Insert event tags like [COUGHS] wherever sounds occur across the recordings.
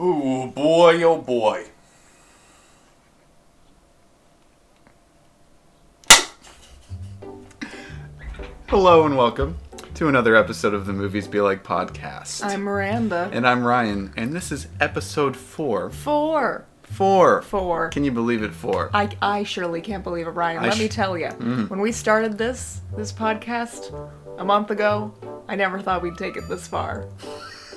Oh boy, oh boy. Hello and welcome to another episode of the Movies Be Like podcast. I'm Miranda. and I'm Ryan, and this is episode four. Four. Four. Four. Can you believe it? Four. I, I surely can't believe it, Ryan. I Let sh- me tell you, mm-hmm. when we started this this podcast a month ago, I never thought we'd take it this far.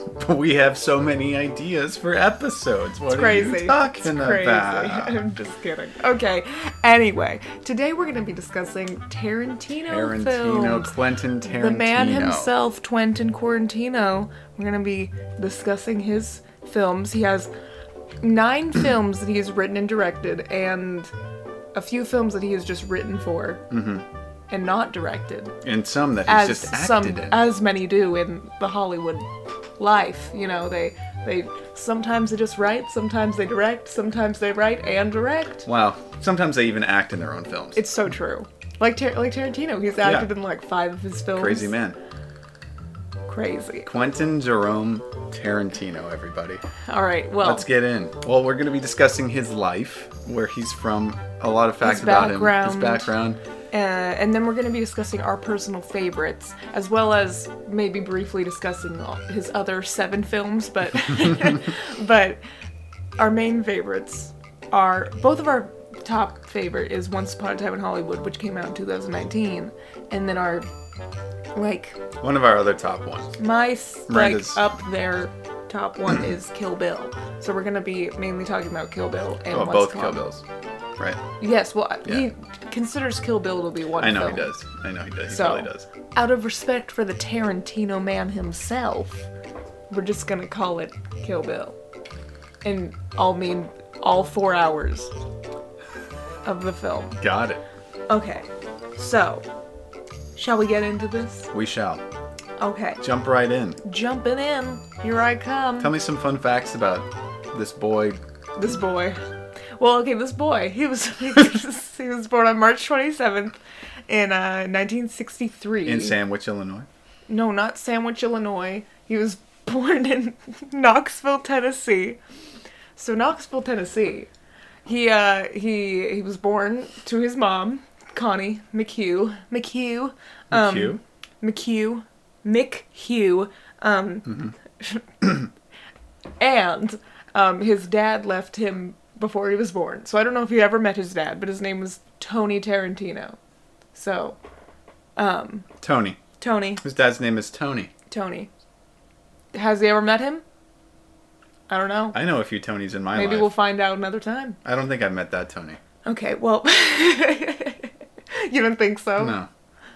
[LAUGHS] we have so many ideas for episodes. What It's are you talking it's crazy. [LAUGHS] about? I'm just kidding. Okay. Anyway, today we're going to be discussing Tarantino, Tarantino, films. Quentin Tarantino. The man himself, Quentin Quarantino. We're going to be discussing his films. He has nine [CLEARS THROAT] films that he has written and directed, and a few films that he has just written for mm-hmm. and not directed, and some that he's as just acted some in. as many do in the Hollywood life. You know, they they sometimes they just write, sometimes they direct, sometimes they write and direct. wow. Sometimes they even act in their own films. It's so true. Like Tar- like Tarantino, he's acted in like five of his films. Crazy man. Crazy. Quentin Jerome Tarantino, everybody. All right. Well, Let's get in. Well, we're going to be discussing his life, where he's from, a lot of facts His about him, his background. background. Uh, and then we're going to be discussing our personal favorites, as well as maybe briefly discussing his other seven films. But [LAUGHS] [LAUGHS] but our main favorites are both of our top favorite is Once Upon a Time in Hollywood, which came out in 2019, and then our like One of our other top ones. my like Miranda's- up there top one [CLEARS THROAT] is Kill Bill. So we're gonna be mainly talking about Kill Bill and Oh, both Kill Bills. Right. Yes, well, Yeah. he considers Kill Bill to be one. Of the. I know film. he does. I know he does. He So, does. out of respect for the Tarantino man himself, we're just gonna call it Kill Bill, and I'll mean all four hours of the film. Got it. Okay, so shall we get into this? We shall. Okay, Jump right in. jumping in. Here I come. Tell me some fun facts about this boy. This boy. Well, okay, this boy. He was [LAUGHS] he was, born on March 27th in uh, 1963. In Sandwich, Illinois. No, not Sandwich, Illinois. He was [LAUGHS] born in Knoxville, Tennessee. So Knoxville, Tennessee. He uh he he was born to his mom, Connie McHugh. McHugh. Um, McHugh? McHugh. McHugh. Um Mm-hmm. [LAUGHS] and um his dad left him before he was born. So I don't know if you ever met his dad, but his name was Tony Tarantino. So um Tony. Tony His dad's name is Tony. Tony. Has he ever met him? I don't know. I know a few Tonys in my Maybe life. Maybe we'll find out another time. I don't think I've met that Tony. Okay, well, [LAUGHS] you don't think so? No.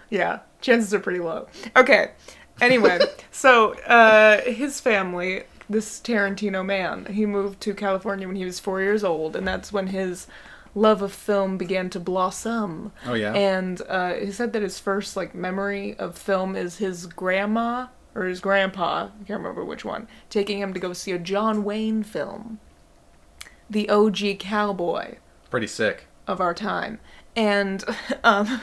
Yeah, chances are pretty low. Okay, anyway, [LAUGHS] so uh, his family, this Tarantino man, he moved to California when he was four years old, and that's when his love of film began to blossom. Oh, yeah? And uh, he said that his first like memory of film is his grandma or his grandpa, I can't remember which one, taking him to go see a John Wayne film, the OG cowboy Pretty sick. of our time. And [LAUGHS] um,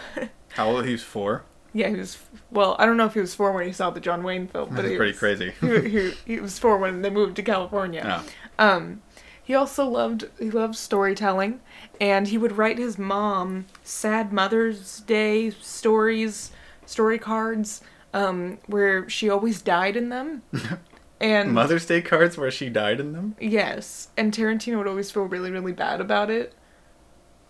How old? He was four. Yeah, he was. Well, I don't know if he was four when he saw the John Wayne film, but That's he pretty was, crazy. [LAUGHS] he, he, he was four when they moved to California. Oh. Um, he also loved he loved storytelling, and he would write his mom sad Mother's Day stories, story cards, um, where she always died in them. [LAUGHS] and Mother's Day cards where she died in them? yes, and Tarantino would always feel really really bad about it,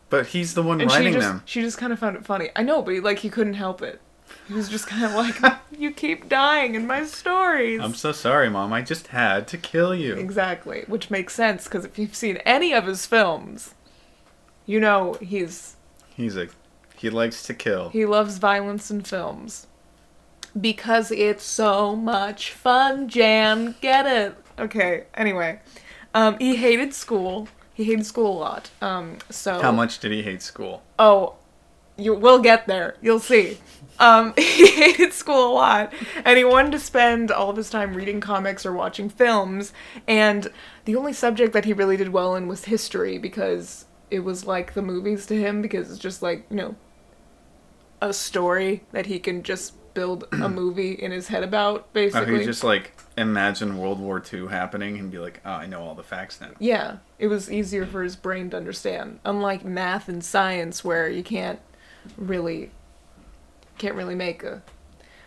But he's the one and she writing just them. she just kind of found it funny. I know, but like he couldn't help it. He was just kind of like, "You keep dying in my stories." I'm so sorry, Mom. I just had to kill you. Exactly, which makes sense because if you've seen any of his films, you know he's He's a. He likes to kill. he loves violence in films because it's so much fun. Jan, get it? Okay. Anyway, um, he hated school. He hated school a lot. Um, so How much did he hate school? Oh, you we'll get there. You'll see. Um, [LAUGHS] he hated school a lot, and he wanted to spend all of his time reading comics or watching films. And the only subject that he really did well in was history because it was like the movies to him because it's just like you know a story that he can just build a [CLEARS THROAT] movie in his head about, Oh, basically. he just like imagine World War II happening and be like, oh, I know all the facts now. Yeah, it was easier for his brain to understand. Unlike math and science, where you can't really can't really make a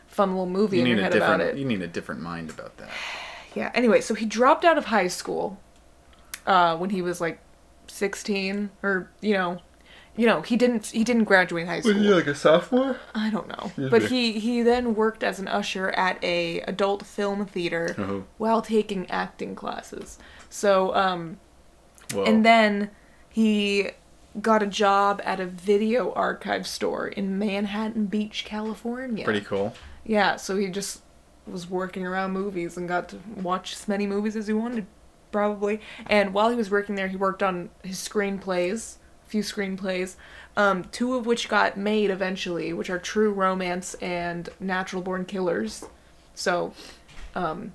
fun little movie You in need your a head about different. it. You need a different mind about that. [SIGHS] Yeah. Anyway, so he dropped out of high school uh, when he was like sixteen, or you know, you know, he didn't he didn't graduate high school. was he like a sophomore? I don't know. Yeah, But yeah. he he then worked as an usher at a adult film theater Oh, while taking acting classes. So um well, and then he got a job at a video archive store in Manhattan Beach, California. pretty cool. Yeah, so he just was working around movies and got to watch as many movies as he wanted, probably. And while he was working there, he worked on his screenplays, a few screenplays, um, two of which got made eventually, which are True Romance and Natural Born Killers. So, um,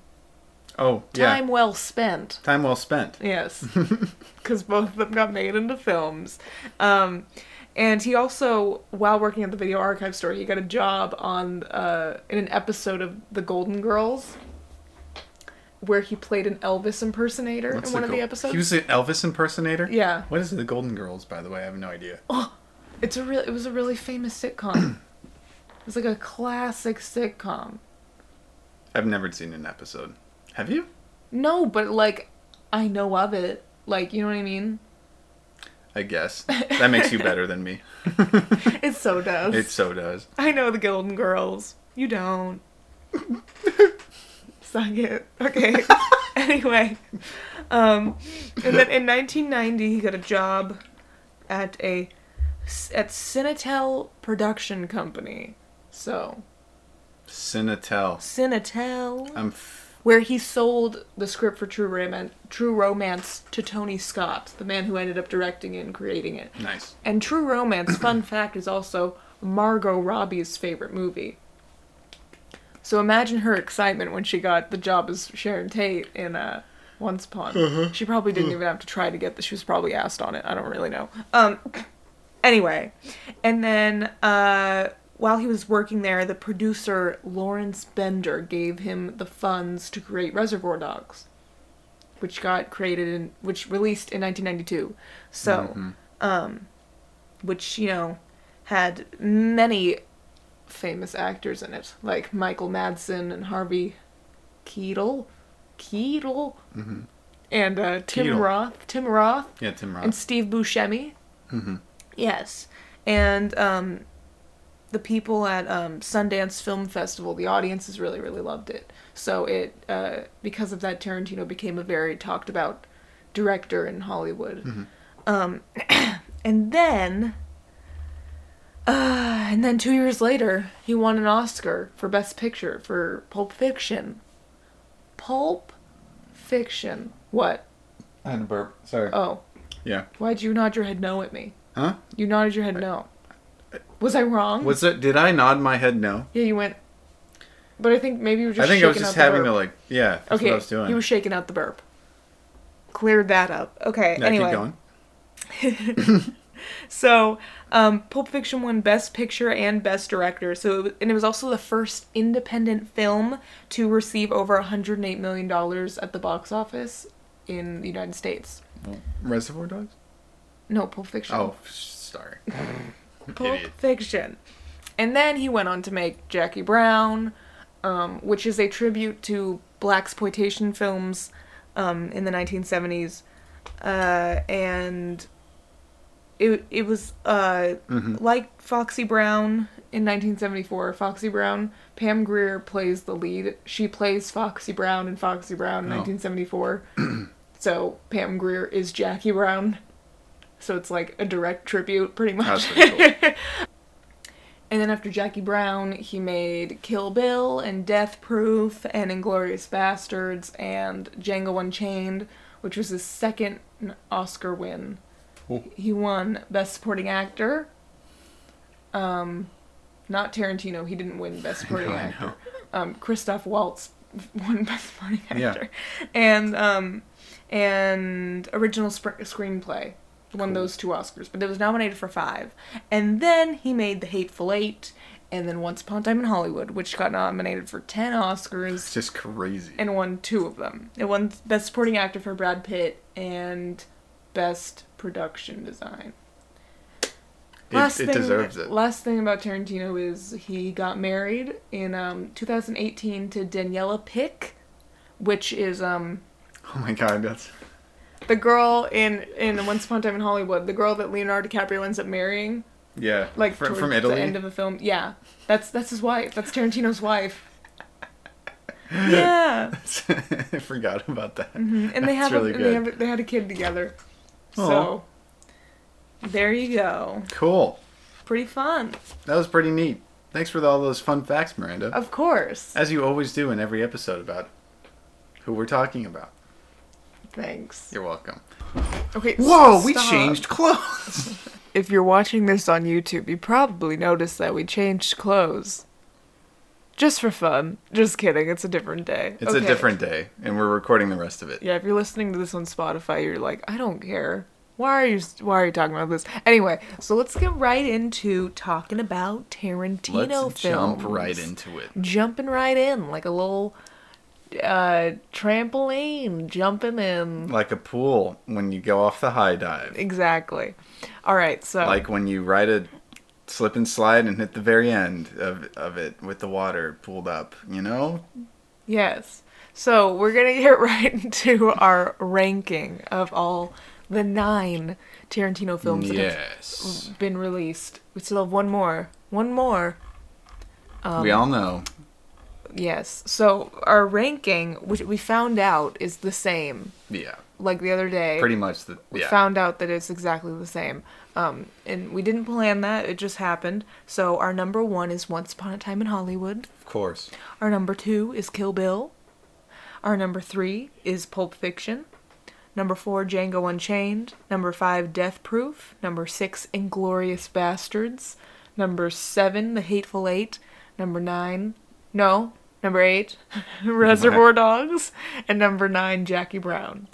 Oh, yeah. time well spent. Time well spent. Yes, [LAUGHS] because both of them got made into films. Um, and he also, while working at the video archive store, he got a job on uh, in an episode of The Golden Girls, where he played an Elvis impersonator What's in one of the episodes. He was an Elvis impersonator. yeah, What is it, the Golden Girls? By the way, I have no idea. Oh, it's a real. It was a really famous sitcom. [CLEARS THROAT] it's like a classic sitcom. I've never seen an episode. Have you? No, but like, I know of it. Like, you know what I mean? I guess that makes you better than me. [LAUGHS] It so does. It so does. I know the Golden Girls. You don't. [LAUGHS] Suck it. Okay. [LAUGHS] anyway, um, and then in 1990 he got a job at a at Cinetel production company. So Cinetel. Cinetel, I'm. F- where he sold the script for True Romance, True Romance to Tony Scott, the man who ended up directing it and creating it. nice. And True Romance, fun [CLEARS THROAT] fact, is also Margot Robbie's favorite movie. So imagine her excitement when she got the job as Sharon Tate in uh, Once Upon. She probably didn't even have to try to get this. She was probably asked on it. I don't really know. Um, anyway, and then uh, while he was working there, the producer Lawrence Bender gave him the funds to create Reservoir Dogs, which got created in which released in 1992. So Mhm. um, which you know had many famous actors in it, like Michael Madsen and Harvey Keitel, Keitel, Mhm. and uh, Tim. Roth, Tim Roth, Yeah, Tim Roth, and Steve Buscemi. hmm Yes, and um, the people at um, Sundance Film Festival, the audiences really, really loved it. So it, uh, because of that, Tarantino became a very talked about director in Hollywood. Mhm. Um, [CLEARS THROAT] and then, uh, and then two years later, he won an Oscar for Best Picture for Pulp Fiction. Pulp Fiction. What? I had a burp. Sorry. Oh, Yeah. why'd you nod your head no at me? Huh? You nodded your head no. Was I wrong? Was it? Did I nod my head no? Yeah, you went. But I think maybe you were just. I think I was just having to like. Yeah. That's Okay, what I was doing. he was shaking out the burp. Cleared that up. Okay. yeah, anyway, keep going. [LAUGHS] so um, Pulp Fiction won Best Picture and Best Director. So it was, and it was also the first independent film to receive over 108 million dollars at the box office in the United States. Reservoir Dogs. No, Pulp Fiction. Oh, sorry. [LAUGHS] Pulp Idiot. Fiction. And then he went on to make Jackie Brown, um, which is a tribute to blaxploitation films um, in the 1970s, uh, and it it was uh, Mhm. like Foxy Brown in 1974. Foxy Brown, Pam Grier plays the lead. She plays Foxy Brown in Foxy Brown in Oh. 1974. so Pam Grier is Jackie Brown. So it's like a direct tribute, pretty much. Pretty cool. [LAUGHS] And then after Jackie Brown, he made Kill Bill and Death Proof and Inglourious Basterds and Django Unchained, which was his second Oscar win. Cool. He won Best Supporting Actor. Um, not Tarantino. He didn't win Best [LAUGHS] Supporting Actor. Um, Christoph Waltz won [LAUGHS] Best Supporting Actor, Yeah. And um, and original sp- screenplay won Cool. those two Oscars, but it was nominated for five. And then he made The Hateful Eight and then Once Upon a Time in Hollywood, which got nominated for 10 Oscars It's just crazy. and won two of them. It won Best Supporting Actor for Brad Pitt and Best Production Design. it, it deserves it. Last thing about Tarantino is he got married in um, 2018 to Daniella Pick, which is um, Oh my god, that's the girl in in Once Upon a Time in Hollywood, the girl that Leonardo DiCaprio ends up marrying, yeah. like from, from Italy. the end of the film. Yeah, that's that's his wife. That's Tarantino's wife. [LAUGHS] Yeah, I [LAUGHS] forgot about that. Mhm. and they have really a, they have a- they had a kid together. Aw. So there you go. Cool. Pretty fun, That was pretty neat. Thanks for all those fun facts, Miranda. of course. As you always do in every episode about who we're talking about. Thanks. You're welcome. Okay. Whoa, we changed clothes. [LAUGHS] If you're watching this on YouTube, you probably noticed that we changed clothes. Just for fun. Just kidding. It's a different day. It's Okay. a different day, and we're recording the rest of it. Yeah, if you're listening to this on Spotify, you're like, I don't care. Why are you Why are you talking about this? Anyway, so let's get right into talking about Tarantino Let's films. jump right into it. Jumping right in like a little uh trampoline, jumping in. Like a pool when you go off the high dive. Exactly. All right, so Like when you ride a slip and slide and hit the very end of, of it with the water pulled up, you know? Yes. So we're gonna [LAUGHS] get right into our ranking of all the nine Tarantino films that Yes. have been released. We still have one more. One more. Um, we all know. Yes. So our ranking, which we found out, is the same. Yeah. Like the other day, Pretty much the we yeah. found out that it's exactly the same. Um, and we didn't plan that; it just happened. So our number one is Once Upon a Time in Hollywood. of course. Our number two is Kill Bill. Our number three is Pulp Fiction. Number four, Django Unchained. Number five, Death Proof. Number six, Inglourious Basterds. Number seven, The Hateful Eight. Number nine, no, number eight, [LAUGHS] Reservoir Dogs. And number nine, Jackie Brown.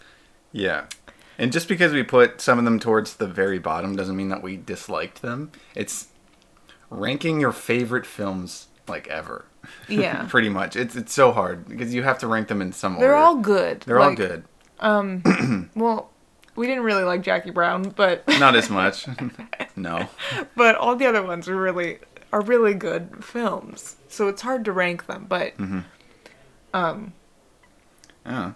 Yeah. And just because we put some of them towards the very bottom doesn't mean that we disliked them. It's ranking your favorite films like ever. Yeah. [LAUGHS] Pretty much. It's it's so hard because you have to rank them in some way. They're order. all good. They're all Like, good. Um, [CLEARS THROAT] well, we didn't really like Jackie Brown, but Not as much. [LAUGHS] no. but all the other ones were really are really good films. So it's hard to rank them, but Yeah.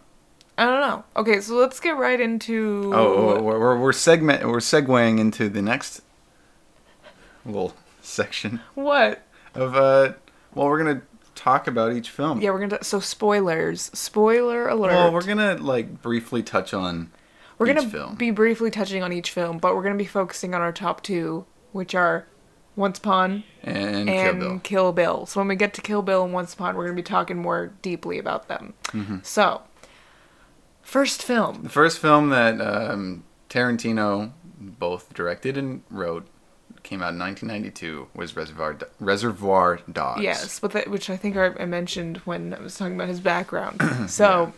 I don't know. Okay, so let's get right into. Oh, oh, we're we're, we're segment we're segueing into the next little section what? of uh well we're gonna talk about each film. Yeah, we're gonna. So spoilers. Spoiler alert. Well, we're gonna like briefly touch on We're each gonna film. be briefly touching on each film, but we're gonna be focusing on our top two, which are Once Upon and, and Kill Bill. Kill Bill. So when we get to Kill Bill and Once Upon, we're gonna be talking more deeply about them. Mm-hmm. So, first film. The first film that um, Tarantino both directed and wrote came out in 1992 was Reservoir Do- Reservoir Dogs. Yes, but that, which I think I I mentioned when I was talking about his background. [CLEARS THROAT] so,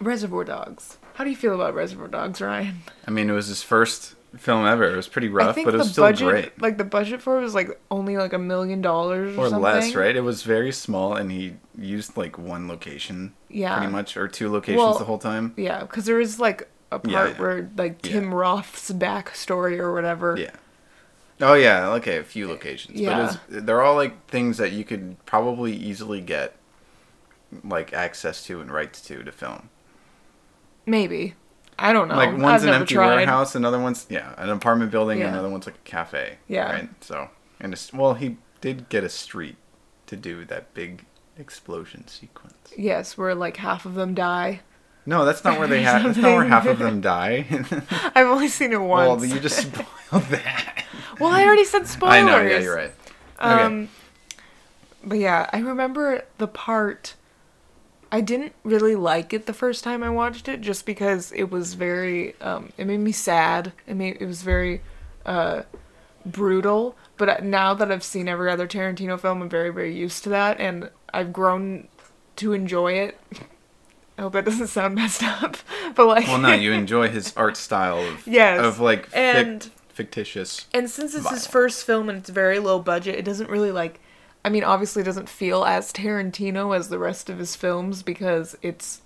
Reservoir Dogs. How do you feel about Reservoir Dogs, Ryan? I mean, it was his first film ever. It was pretty rough, but it was still budget, great. like the budget for it was like only like a million dollars or, Or something. less, right? It was very small, and he used like one location, Yeah. pretty much, or two locations Well, the whole time. Yeah, because there is like a part Yeah, yeah. where like Yeah. Tim Roth's backstory or whatever. Yeah. Oh yeah, okay, a few eh, locations, Yeah. but was, they're all like things that you could probably easily get like access to and rights to to film. Maybe. I don't know. like one's I've an empty tried. warehouse, another one's yeah, an apartment building, Yeah. another one's like a cafe. Yeah. Right. So and it's, well, he did get a street to do that big explosion sequence. Yes, where like half of them die. No, that's not where they [LAUGHS] have. That's not where half of them die. [LAUGHS] [LAUGHS] I've only seen it once. well, you just spoiled that. Well, I already said spoilers. I know. Yeah, you're right. Okay. Um, but yeah, I remember the part. I didn't really like it the first time I watched it, just because it was very. Um, it made me sad. It made it was very, uh, brutal. But now that I've seen every other Tarantino film, I'm very very used to that, and I've grown to enjoy it. [LAUGHS] I hope that doesn't sound messed up, [LAUGHS] but like. Well, no, you enjoy his art style of [LAUGHS] Yes, of like fic- and- fictitious. And since it's his first film and it's very low budget, it doesn't really like. I mean, obviously, it doesn't feel as Tarantino as the rest of his films because it's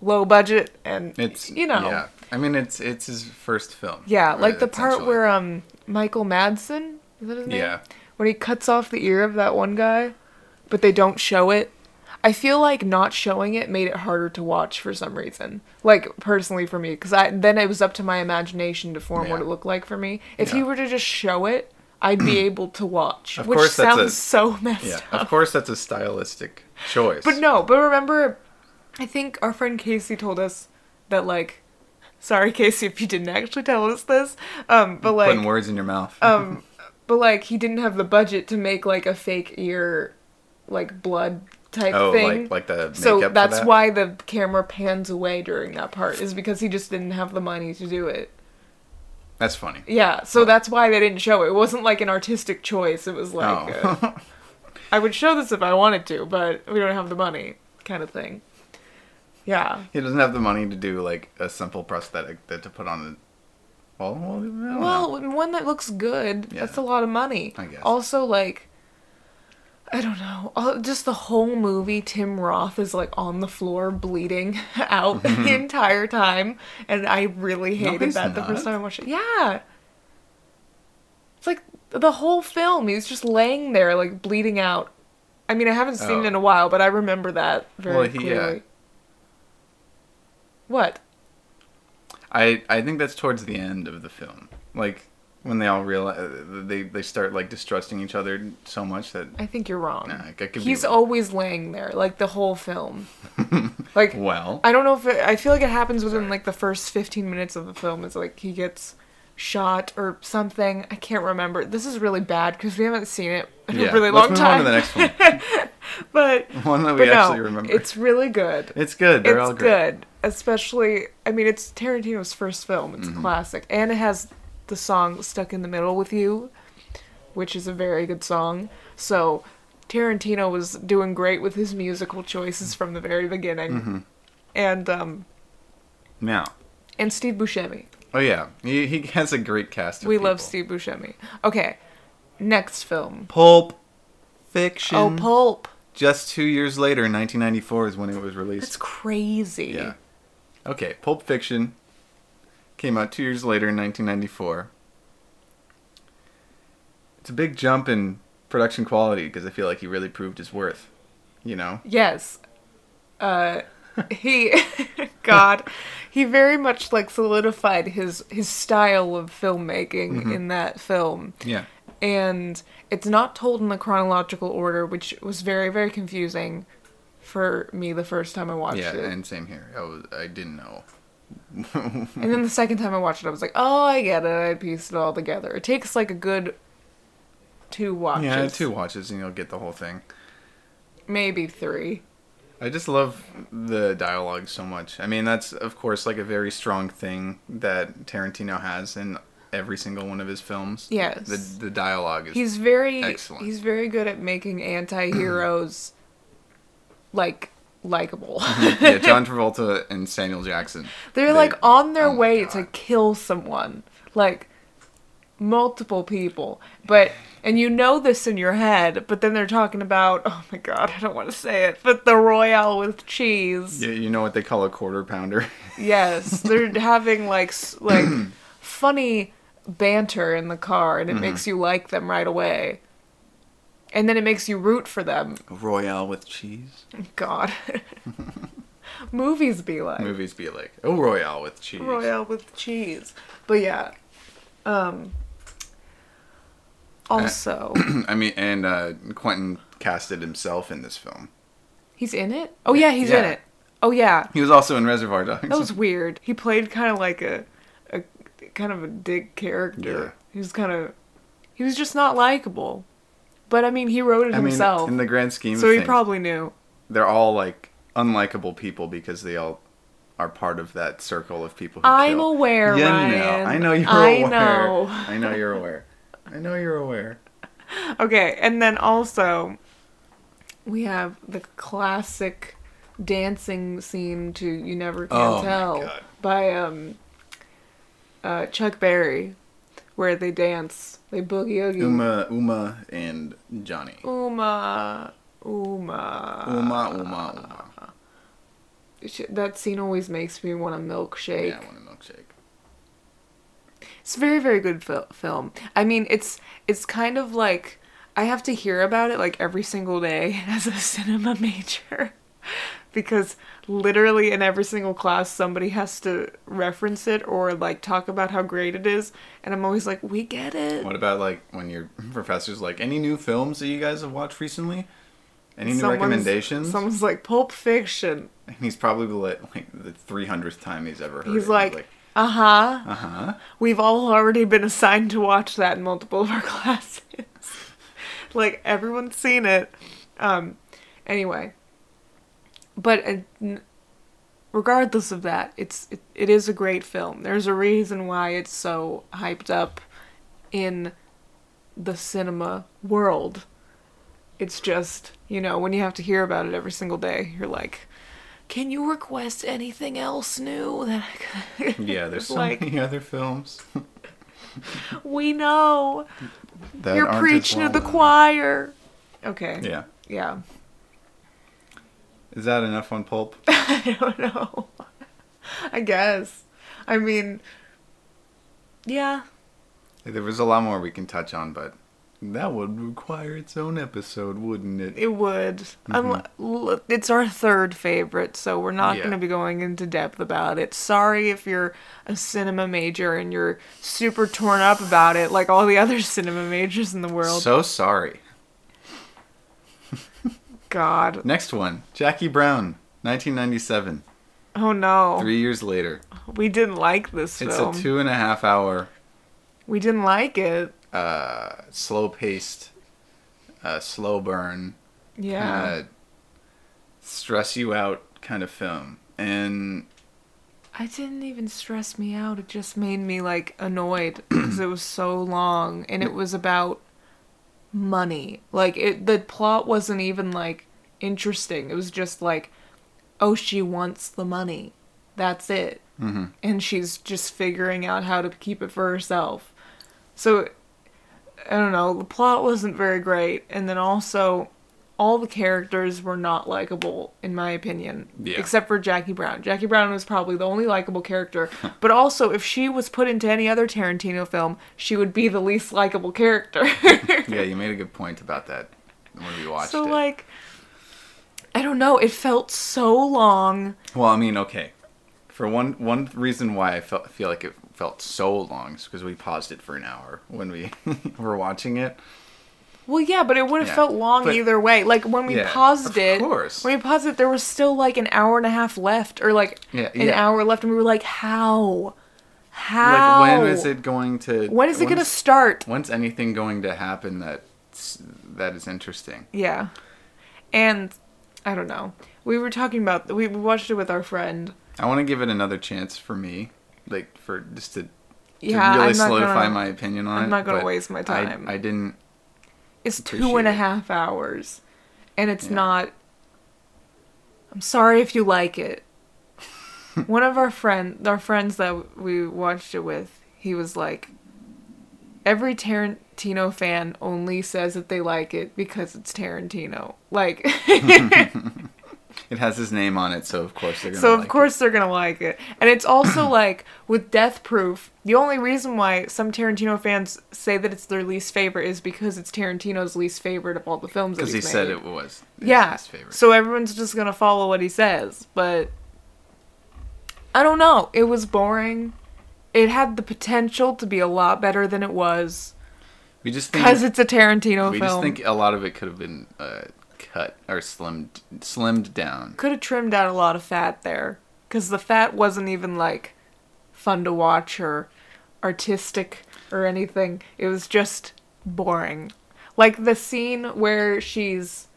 low budget and It's you know Yeah. I mean, it's it's his first film. Yeah, like the part where um Michael Madsen is that his name? Yeah. When he cuts off the ear of that one guy, but they don't show it. I feel like not showing it made it harder to watch for some reason. Like personally for me, because I then it was up to my imagination to form what it looked like for me. If he were to just show it, I'd be able to watch, Of which course that's sounds a- so messed Yeah. up. Of course, that's a stylistic choice. But no, but remember, I think our friend Casey told us that like, sorry Casey if you didn't actually tell us this, um, but like, putting words in your mouth. um, but like he didn't have the budget to make like a fake ear, like blood type oh, thing. like like the makeup so that's that? why the camera pans away during that part is because he just didn't have the money to do it. That's funny. Yeah, so that's why they didn't show it. It wasn't like an artistic choice. It was like oh. [LAUGHS] uh, I would show this if I wanted to, but we don't have the money, kind of thing. Yeah. he doesn't have the money to do like a simple prosthetic that to put on it. Well, well, I don't know. Well, one that looks good, Yeah. that's a lot of money. I guess. Also, like, I don't know. all- Just the whole movie, Tim Roth is like on the floor bleeding [LAUGHS] out the entire time, and I really No, hated he's that the first time I watched it. Yeah. It's like the whole film, he's just laying there, like bleeding out. I mean, I haven't seen it Oh. in a while, but I remember that very Well, he, uh, clearly. What? I I think that's towards the end of the film, like when they all realize they they start like distrusting each other so much that I think you're wrong. Nah, be He's wrong. always laying there, like the whole film. [LAUGHS] like well, I don't know if it, I feel like it happens within like the first 15 minutes of the film. It's like he gets shot or something. I can't remember. This is really bad because we haven't seen it in yeah. a really Let's long move time. on to the next one. [LAUGHS] but [LAUGHS] One that we no, actually remember. it's really good. It's good. They're it's all great. good, especially. I mean, it's Tarantino's first film. It's Mm-hmm. a classic, and it has the song "Stuck in the Middle with You," which is a very good song. So Tarantino was doing great with his musical choices from the very beginning, Mm-hmm. and um, Now, and Steve Buscemi. oh yeah, he he has a great cast. We love. Steve Buscemi. Okay, next film. Pulp Fiction. Oh, Pulp. Just two years later, in 1994 is when it was released. That's crazy. Yeah. Okay, Pulp Fiction came out two years later in 1994. It's a big jump in production quality because I feel like he really proved his worth. You know? Yes. Uh he [LAUGHS] God, he very much like solidified his his style of filmmaking Mm-hmm. in that film. Yeah. And it's not told in the chronological order, which was very very confusing for me the first time I watched Yeah, it. Yeah, and same here. I was I didn't know. [LAUGHS] And then the second time I watched it, I was like, "Oh, I get it. I pieced it all together." It takes like a good two watches, Yeah, two watches and you'll get the whole thing. maybe three. I just love the dialogue so much. I mean, that's of course like a very strong thing that Tarantino has in every single one of his films. Yes. The the dialogue is He's very Excellent. he's very good at making anti-heroes [CLEARS THROAT] like likable. yeah, [LAUGHS] John Travolta and Samuel Jackson. They're They- like on their oh way to kill someone. Like multiple people. But and you know this in your head, but then they're talking about oh my god, I don't want to say it, but the royale with cheese. Yeah, you know what they call a quarter pounder. [LAUGHS] Yes, they're having like like [CLEARS THROAT] funny banter in the car and it Mm-hmm. makes you like them right away. And then it makes you root for them. Royale with cheese. God. [LAUGHS] Movies be like Movies be like, oh, Royale with cheese. Royale with cheese. But yeah. Um also [CLEARS THROAT] I mean, and uh, Quentin casted himself in this film. he's in it? Oh yeah, he's in it. Oh yeah. He was also in Reservoir Dogs. That was weird. He played kind of like a a kind of a dick character. Yeah. He was kind of he was just not likable. But I mean, he wrote it I mean, himself. in the grand scheme so he things, probably knew. they're all like unlikable people because they all are part of that circle of people who I'm kill. aware, You Ryan. know. I know you're I aware. know. [LAUGHS] I know you're aware. I know you're aware. Okay, and then also we have the classic dancing scene to "You Never Can Oh Tell" by um uh, Chuck Berry. Where they dance, they boogie oogie. Uma, Uma, and Johnny. Uma, Uma, Uma, Uma, Uma. That scene always makes me want a milkshake. Yeah, I want a milkshake. It's a very very good fil- film. I mean, it's it's kind of like I have to hear about it like every single day [LAUGHS] as a cinema major [LAUGHS] because literally in every single class somebody has to reference it or like talk about how great it is and I'm always like, "We get it." What about like when your [LAUGHS] professor's like, any new films that you guys have watched recently? Any new Someone's- recommendations? Someone's like, "Pulp Fiction." And he's probably like, like the 300th time he's ever heard He's it. like, "Uh-huh. uh huh. We've all already been assigned to watch that in multiple of our [LAUGHS] classes. like everyone's seen it. Um anyway. But uh, regardless of that, it's it, it is a great film. There's a reason why it's so hyped up in the cinema world. It's just, you know, when you have to hear about it every single day, you're like, can you request anything else new that I could Yeah, there's [LAUGHS] so like many other films [LAUGHS] we know that you're preaching to the choir. Okay. Yeah. Yeah. Is that enough on Pulp? [LAUGHS] I don't know. I guess. I mean, yeah. There was a lot more we can touch on, but that would require its own episode, wouldn't it? It would. Mm-hmm. Um, Unle- l- it's our third favorite, so we're not Yeah. going to be going into depth about it. Sorry if you're a cinema major and you're super torn up about it, like all the other [LAUGHS] cinema majors in the world. So sorry. God. Next one Jackie Brown, 1997. Oh no. Three years later. We didn't like this It's film. It's a two and a half hour, we didn't like it. uh, slow paced, uh, slow burn, Yeah. uh, stress you out kind of film. And I didn't even stress me out. It just made me like annoyed [CLEARS THROAT] because it was so long and it was about money. Like it the plot wasn't even like interesting. It was just like oh she wants the money. That's it. Mhm. And she's just figuring out how to keep it for herself. So I don't know, the plot wasn't very great and then also all the characters were not likable in my opinion Yeah. except for Jackie Brown. Jackie Brown was probably the only likable character, [LAUGHS] but also if she was put into any other Tarantino film, she would be the least likable character. [LAUGHS] yeah, you made a good point about that when we watched so it. like I don't know, it felt so long. Well, I mean, okay. For one one reason why I felt feel like it felt so long is because we paused it for an hour when we [LAUGHS] were watching it. Well, yeah, but it would have Yeah, felt long but- either way. Like when we Yeah, paused of it, course. when we paused it, there was still like an hour and a half left, or like Yeah, an hour left, and we were like, "How? How? Like, when is it going to? When is it gonna start?" When's anything going to happen that that is interesting? Yeah, and I don't know. We were talking about we watched it with our friend. I want to give it another chance for me, like for just to, to Yeah, really solidify gonna- my opinion on it. I'm not gonna waste my I- time. I, didn't. It's two and a half hours, and it's Yeah. not. I'm sorry if you like it. [LAUGHS] One of our friend, our friends that we watched it with, he was like, every Tarantino fan only says that they like it because it's Tarantino. Like, [LAUGHS] [LAUGHS] It has his name on it, so of course they're gonna. so of like course they're gonna like it. And it's also [COUGHS] like with Death Proof, the only reason why some Tarantino fans say that it's their least favorite is because it's Tarantino's least favorite of all the films. because he he's said it was. his- Yeah. So everyone's just gonna follow what he says, but I don't know. It was boring. It had the potential to be a lot better than it was we just because it's a Tarantino we film. We just think a lot of it could have been uh, cut or slimmed slimmed down. Could have trimmed out a lot of fat there because the fat wasn't even like fun to watch or artistic or anything. It was just boring. Like the scene where she's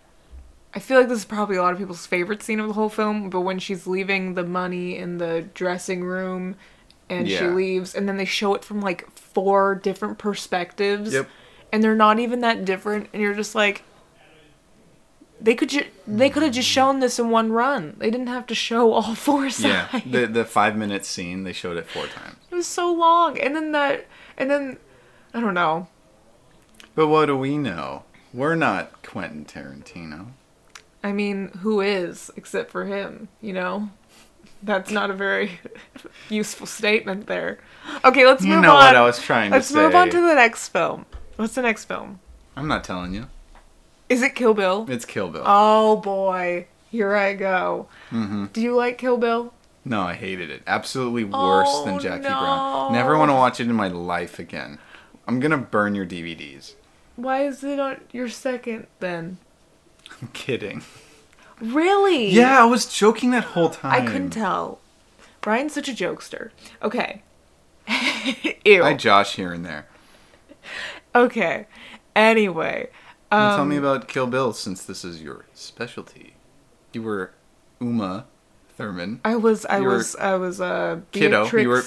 I feel like this is probably a lot of people's favorite scene of the whole film, but when she's leaving the money in the dressing room and she leaves and then they show it from like four different perspectives Yep. and they're not even that different and you're just like they could ju- they could have just shown this in one run. They didn't have to show [LAUGHS] all four sides. Yeah, the the five minute scene they showed it four times. It was so long, and then that, and then I don't know. But what do we know? We're not Quentin Tarantino. I mean, who is except for him? You know, that's not a very [LAUGHS] useful statement there. Okay, let's move on. You know on. what I was trying let's to say. move on to the next film. What's the next film? I'm not telling you. Is it Kill Bill? It's Kill Bill. Oh boy, here I go. hmm Do you like Kill Bill? No, I hated it. Absolutely worse Oh, than Jackie no. Brown. Never want to watch it in my life again. I'm gonna burn your DVDs. Why is it on your second then? I'm kidding. Really? Yeah, I was joking that whole time. I couldn't tell. Brian's such a jokester. Okay. [LAUGHS] Ew. I Josh here and there. okay. Anyway. Um, tell me about Kill Bill since this is your specialty. You were Uma Thurman, I was I You was I was uh kiddo. Beatrix You were-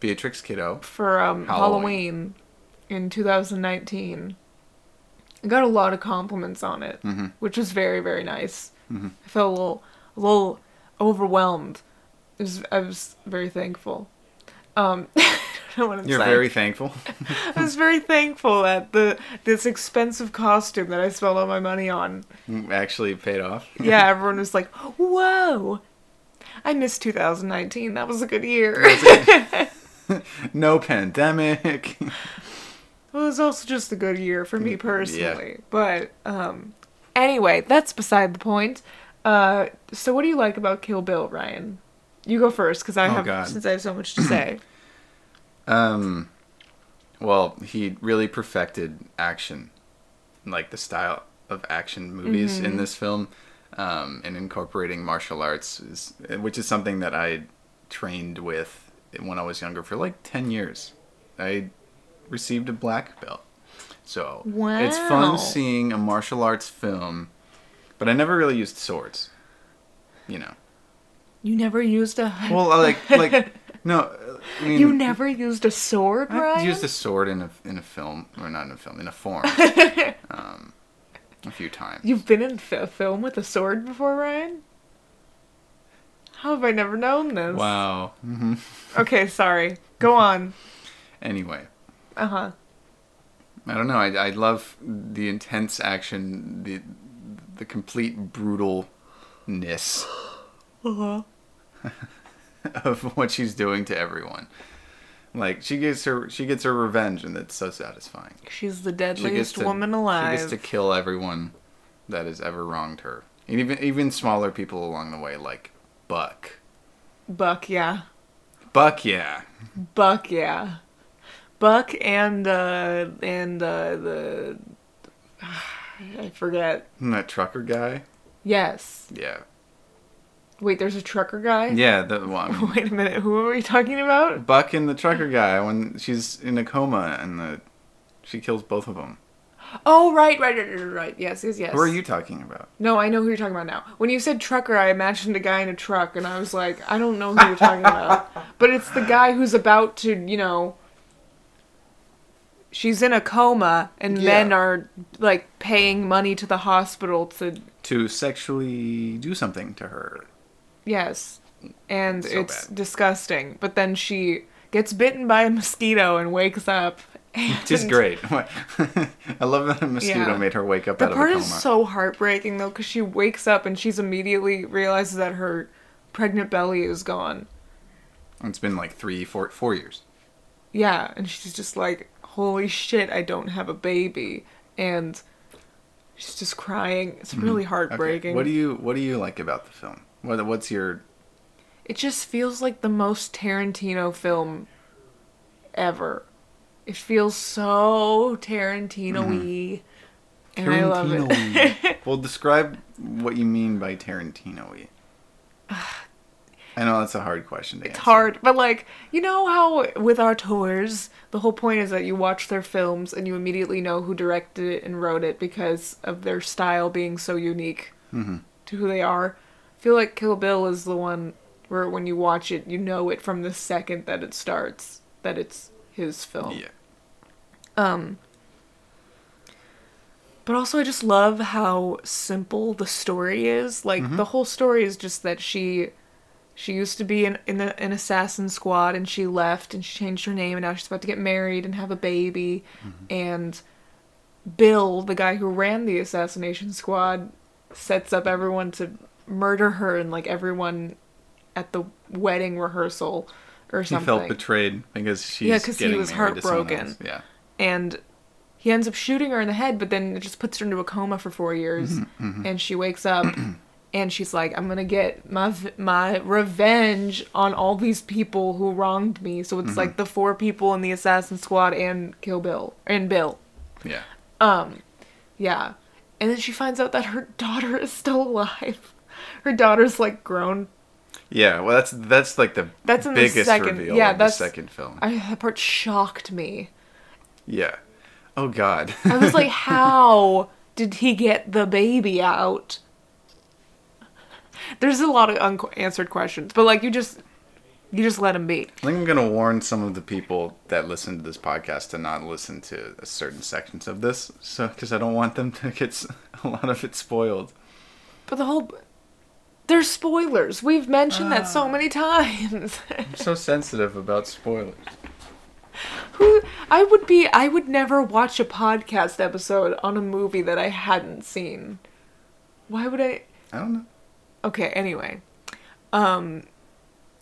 Beatrix Kiddo. for um Halloween. Halloween. in 2019. I got a lot of compliments on it, hmm which was very very nice. Mhm. I felt a little a little overwhelmed. It was I was very thankful. Um [LAUGHS] I don't know what You're saying. very thankful. [LAUGHS] I was very thankful that the this expensive costume that I spent all my money on. Actually paid off. Yeah, [LAUGHS] everyone was like, "Whoa, I missed 2019. That was a good year." no pandemic. it was also just a good year for me personally. But um, anyway, that's beside the point. Uh, so what do you like about Kill Bill, Ryan? You go first because I Oh, have God. since I have so much to say. [CLEARS THROAT] [CLEARS THROAT] Um, well, he really perfected action, like the style of action movies Mm-hmm. in this film, um, and incorporating martial arts, is, which is something that I trained with when I was younger for like ten years. I received a black belt, so it's fun seeing a martial arts film, but I never really used swords. You know, you never used a. [LAUGHS] well, like like no, I mean, you never used a sword, Ryan. used a sword in a in a film, or not in a film, in a form, [LAUGHS] um, a few times. You've been in a film with a sword before, Ryan? How have I never known this? Wow. hmm [LAUGHS] Okay, sorry. Go on. Anyway, Uh huh. I don't know. I I love the intense action, the the complete brutalness Uh huh. [LAUGHS] of what she's doing to everyone. Like she gets her she gets her revenge, and that's so satisfying. She's the deadliest to woman alive. She gets to kill everyone that has ever wronged her, and even even smaller people along the way, like Buck. Buck, yeah. Buck, yeah. Buck, yeah. Buck and uh and uh the [SIGHS] I forget. And that trucker guy. Yes. Yeah. Wait, there's a trucker guy? Yeah, the [LAUGHS] one. Wait a minute. Who are we talking about? Buck and the trucker guy when she's in a coma and the she kills both of them. Oh, right, right, right, right, right. Yes, yes, yes. Who are you talking about? No, I know who you're talking about now. When you said trucker, I imagined a guy in a truck, and I was like, I don't know who you're talking about. [LAUGHS] But it's the guy who's about to, you know. She's in a coma, and Yeah. men are, like, paying money to the hospital to. To sexually do something to her. Yes. And So it's disgusting. But then she gets bitten by a mosquito and wakes up. Which is great. [LAUGHS] [LAUGHS] I love that a mosquito Yeah. made her wake up The out part of a is coma. so heartbreaking, though, because she wakes up and she's immediately realizes that her pregnant belly is gone. it's been like three, four, four years. Yeah, and she's just like, holy shit, I don't have a baby. And she's just crying. It's really Mm-hmm. Okay. heartbreaking. What do you What do you like about the film? What What's your it just feels like the most Tarantino film ever. It feels so Tarantino y. And I love it. [LAUGHS] Well, describe what you mean by Tarantino-y. [SIGHS] I know that's a hard question to It's answer. hard, but like, you know how with auteurs, the whole point is that you watch their films and you immediately know who directed it and wrote it because of their style being so unique hmm to who they are. Feel like Kill Bill is the one where when you watch it, you know it from the second that it starts that it's his film. Yeah. Um but also I just love how simple the story is. Like Mm-hmm. the whole story is just that she She used to be in, in the, an assassin squad and she left and she changed her name and now she's about to get married and have a baby. And Bill, the guy who ran the assassination squad, sets up everyone to murder her and like everyone at the wedding rehearsal or something. He felt betrayed because she's Yeah, 'cause he was married to someone heartbroken. Yeah. and he ends up shooting her in the head, but then it just puts her into a coma for four years, Mm-hmm, and she wakes up, [CLEARS THROAT] and she's like, "I'm gonna get my my revenge on all these people who wronged me." So Mm-hmm. it's like the four people in the assassin squad and Kill Bill and Bill, Yeah. yeah, and then she finds out that her [LAUGHS] daughter is still alive. Her daughter's like grown. Yeah. Well, that's that's like the That's in the biggest second- reveal yeah, of that's- the second film. I that part shocked me. yeah. Oh God. I was like, [LAUGHS] how did he get the baby out? There's a lot of unanswered questions, but like you just you just let him be. I think I'm gonna warn some of the people that listen to this podcast to not listen to certain sections of this, so because I don't want them to get [LAUGHS] a lot of it spoiled. But the whole there's spoilers. We've mentioned that so many times. [LAUGHS] I'm so sensitive about spoilers. Who I would be I would never watch a podcast episode on a movie that I hadn't seen. Why would I I don't know. Okay, anyway. Um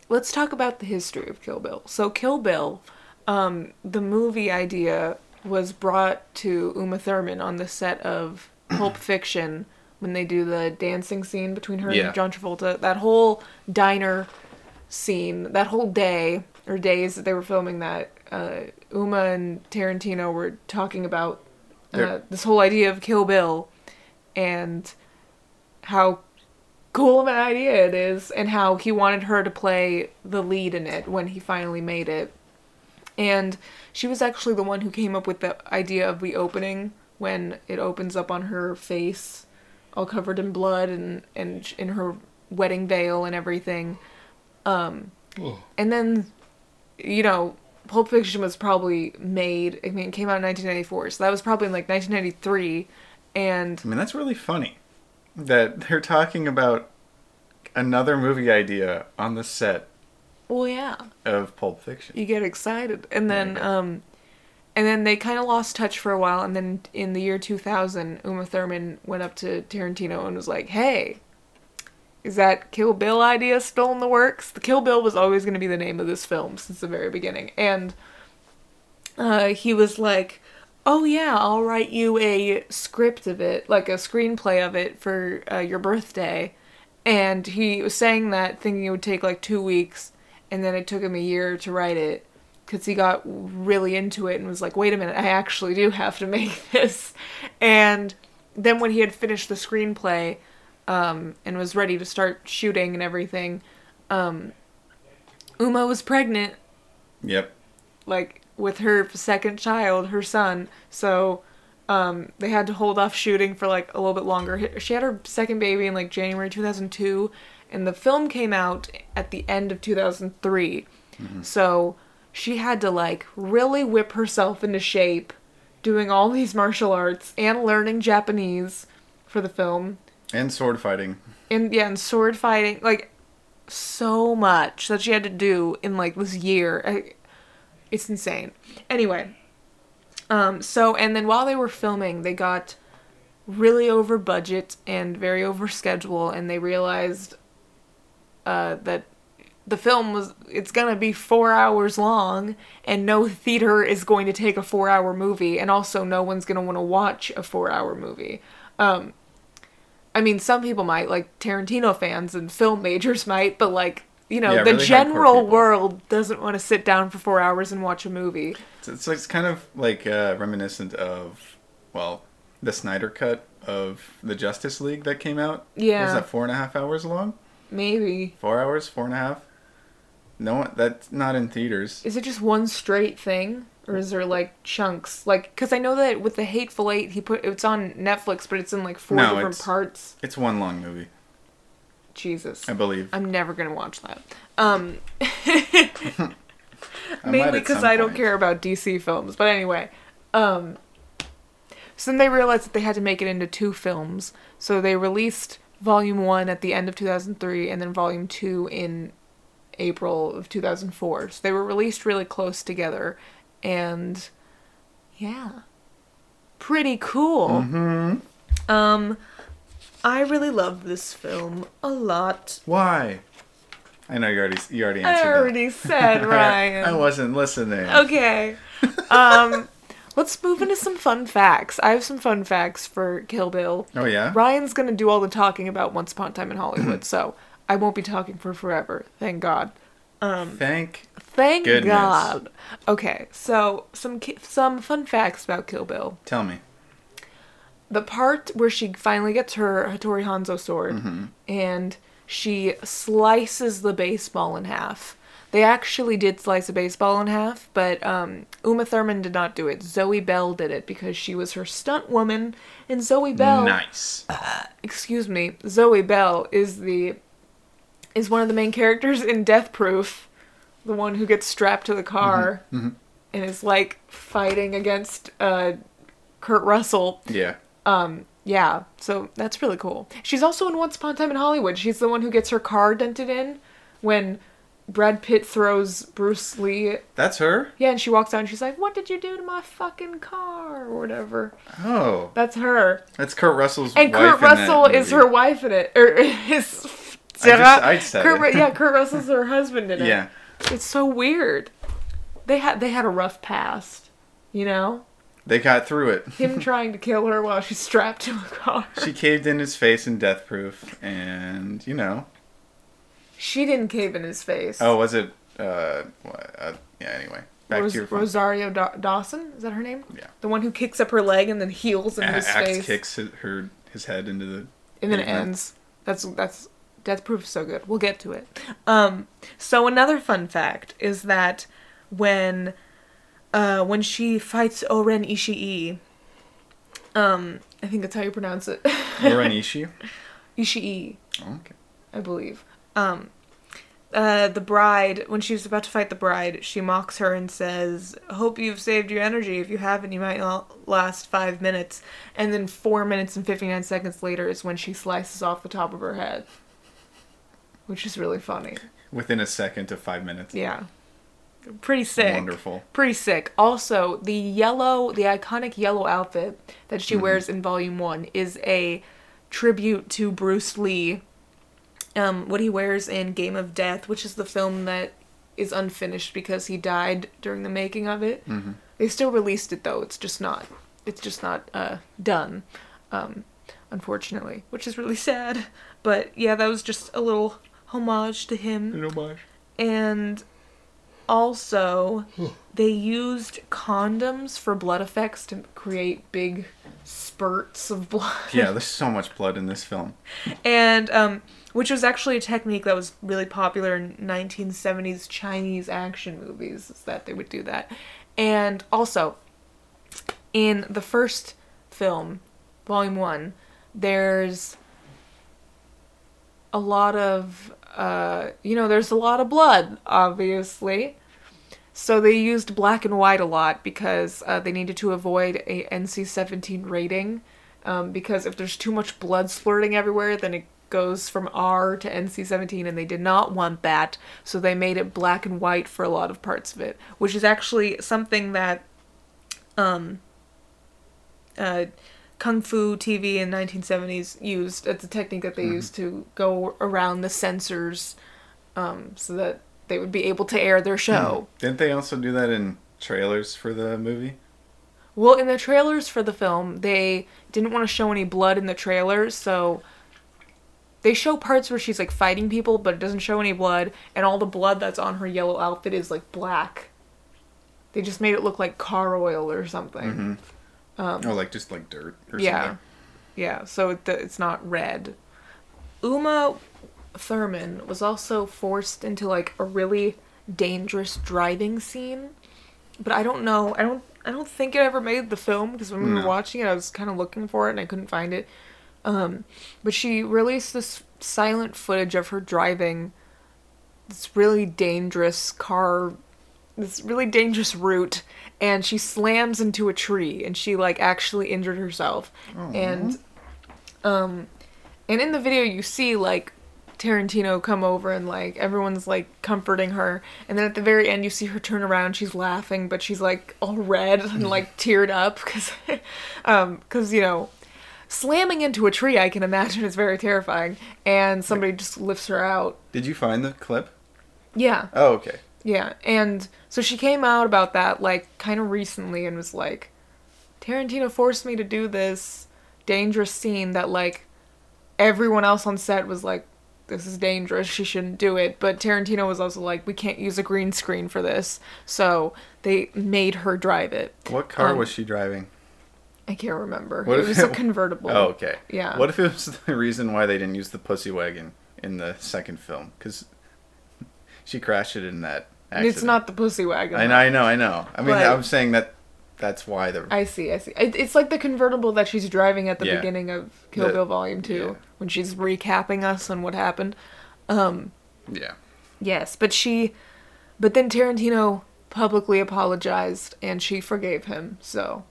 let's talk about the history of Kill Bill. So Kill Bill, um, the movie idea was brought to Uma Thurman on the set of Pulp [CLEARS THROAT] Fiction when they do the dancing scene between her Yeah. and John Travolta. That whole diner scene, that whole day or days that they were filming that, uh, Uma and Tarantino were talking about uh, this whole idea of Kill Bill and how cool of an idea it is and how he wanted her to play the lead in it when he finally made it. And she was actually the one who came up with the idea of the opening when it opens up on her face all covered in blood and and in her wedding veil and everything. Um and then you know, Pulp Fiction was probably made I mean it came out in 1994, so that was probably in like 1993 and I mean, that's really funny that they're talking about another movie idea on the set well yeah. of Pulp Fiction. you get excited and then um and then they kind of lost touch for a while and then in the year 2000 uma thurman went up to tarantino and was like hey is that kill bill idea still in the works? The kill bill was always going to be the name of this film since the very beginning. And uh, he was like oh yeah i'll write you a script of it like a screenplay of it for uh, your birthday. And he was saying that thinking it would take like two weeks and then it took him a year to write it because he got really into it and was like wait a minute i actually do have to [LAUGHS] make this and then when he had finished the screenplay um, and was ready to start shooting and everything um, uma was pregnant Yep. like with her second child, her son. So um, they had to hold off shooting for like a little bit longer. She had her second baby in like January 2002, and the film came out at the end of 2003. So she had to like really whip herself into shape doing all these martial arts and learning Japanese for the film. And sword fighting. And yeah, and sword fighting, like so much that she had to do in like this year. I, it's insane. Anyway, um, so and then while they were filming, they got really over budget and very over schedule, and they realized uh, that the film was it's gonna be four hours long, and no theater is going to take a four-hour movie, and also no one's gonna want to watch a four-hour movie. Um, I mean, some people might, like Tarantino fans and film majors [LAUGHS] might, but like, you know, Yeah, the really general world doesn't want to sit down for four hours and watch a movie. It's, it's, it's kind of like uh, reminiscent of, well, the Snyder cut of the Justice League that came out. Yeah. Was that four and a half hours long? Maybe. Four hours? Four and a half? No, that's not in theaters. Is it just one straight thing? Or is there like chunks? Like, because I know that with the Hateful Eight, he put it's on Netflix, but it's in like four No, different it's- parts. It's one long movie, Jesus. I believe. I'm never gonna watch that. Um, [LAUGHS] mainly because I don't care about DC films. But anyway, um, so then they realized that they had to make it into two films. So they released Volume One at the end of 2003, and then Volume Two in April of 2004. So they were released really close together. And yeah, pretty cool. Mm-hmm. Um, I really love this film a lot. Why? I know you already you already answered. I already said that. [LAUGHS] Ryan. I wasn't listening. Okay. Um, let's move into some fun facts. I have some fun facts for Kill Bill. Oh yeah. Ryan's gonna do all the talking about Once Upon a Time in Hollywood, [CLEARS THROAT] so I won't be talking for forever. Thank God. Um, Thank. Thank Goodness. God. Okay, so some ki- some fun facts about Kill Bill. Tell me. The part where she finally gets her Hattori Hanzo sword Mm-hmm. and she slices the baseball in half. They actually did slice a baseball in half, but um, Uma Thurman did not do it. Zoe Bell did it because she was her stunt woman, and Zoe Bell Nice. [COUGHS] excuse me, Zoe Bell is the is one of the main characters in Death Proof, the one who gets strapped to the car Mm-hmm. and is like fighting against uh, Kurt Russell. Yeah. Um, yeah, so that's really cool. She's also in Once Upon a Time in Hollywood. She's the one who gets her car dented in when Brad Pitt throws Bruce Lee. That's her. Yeah, and she walks out and she's like, "What did you do to my fucking car?" or whatever. Oh, That's her. that's Kurt Russell's And Kurt Russell is her wife in it, or [LAUGHS] his. I just- I said Kurt, it. Yeah, [LAUGHS] Kurt Russell's her husband in it. Yeah. it's so weird. They had they had a rough past, you know. They got through it. Him [LAUGHS] trying to kill her while she's strapped to a car. She caved in his face in Death Proof, and you know. She didn't cave in his face. Oh, was it? Uh, uh yeah. Anyway, back Ros- to your phone. Rosario Da- Dawson is that her name? Yeah. The one who kicks up her leg and then heals in A- his Axe face, kicks her his head into the. and then it ends. That's that's Death Proof is so good. We'll get to it. Um, so another fun fact is that when uh, when she fights O-Ren Ishii, um, I think that's how you pronounce it. Oranishi. [LAUGHS] Ishii, Oh, okay. I believe. Um, uh, the bride, when she's about to fight the bride, she mocks her and says, "Hope you've saved your energy. If you haven't, you might not last five minutes." And then four minutes and fifty nine seconds later is when she slices off the top of her head, which is really funny. Within a second to five minutes. Yeah, pretty sick. Wonderful. Pretty sick. Also, the yellow, the iconic yellow outfit that she wears in Volume 1 is a tribute to Bruce Lee. Um, what he wears in Game of Death, which is the film that is unfinished because he died during the making of it. Mhm. They still released it though. It's just not. It's just not uh, done. Um, unfortunately, which is really [LAUGHS] sad. But yeah, that was just a little homage to him. And also, they used condoms for blood effects to create big spurts of blood. Yeah, [LAUGHS] there's so much blood in this film. And, um, which was actually a technique that was really popular in 1970s Chinese action movies, is that they would do that. And also, in the first film, Volume 1, there's a lot of uh, you know there's a lot of blood obviously. So they used black and white a lot because uh, they needed to avoid a nc-17 rating um, because if there's too much blood splurting everywhere then it goes from r to nc-17 and they did not want that. So they made it black and white for a lot of parts of it which is actually something that um, uh, kung fu TV in 1970s used. It's a technique that they used to go around the censors, um, so that they would be able to air their show. Didn't they also do that in trailers for the movie? Well, in the trailers for the film, they didn't want to show any blood in the trailers, so they show parts where she's like fighting people, but it doesn't show any blood, and all the blood that's on her yellow outfit is like black. They just made it look like car oil or something. Mm-hmm. Oh, like just like dirt or Yeah, something. yeah. So it, it's not red. Uma Thurman was also forced into like a really dangerous driving scene, but I don't know. I don't. I don't think it ever made the film because when we were No. watching it, I was kind of looking for it and I couldn't find it. Um, but she released this silent footage of her driving this really dangerous car, this really dangerous route, and she slams into a tree and she like actually injured herself. And um and in the video you see like Tarantino come over and like everyone's like comforting her and then at the very end you see her turn around she's laughing but she's like all red and like teared up because [LAUGHS] um because you know slamming into a tree I can imagine is very terrifying and somebody just lifts her out Did you find the clip? yeah Oh, okay. Yeah and so she came out about that like kind of recently and was like Tarantino forced me to do this dangerous scene that like everyone else on set was like this is dangerous she shouldn't do it but Tarantino was also like we can't use a green screen for this so they made her drive it What car Um, was she driving? I can't remember What it was a convertible Oh, okay. Yeah. What if it was [LAUGHS] the reason why they didn't use the pussy wagon in the second film? Because she crashed it in that accident. it's not the pussy wagon I know, I know, I know. I mean, But- I'm saying that that's why the. I see, I see. It, it's like the convertible that she's driving at the Yeah. beginning of Kill The- Bill Volume 2 yeah. when she's recapping us on what happened. Um, yeah. yes, but she. But then Tarantino publicly apologized and she forgave him, so.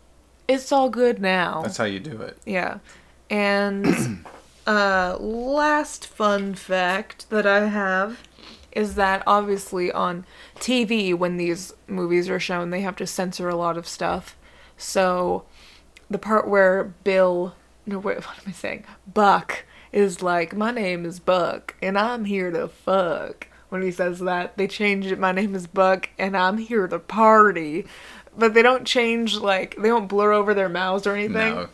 It's all good now. That's how you do it. Yeah. And [CLEARS THROAT] uh last fun fact that I have is that obviously on TV when these movies are shown they have to censor a lot of stuff. So the part where Bill no wait [LAUGHS] what am I saying? Buck is like, My name is Buck and I'm here to fuck when he says that. They change it, my name is Buck and I'm here to party. But they don't change like they don't blur over their mouths or anything. No.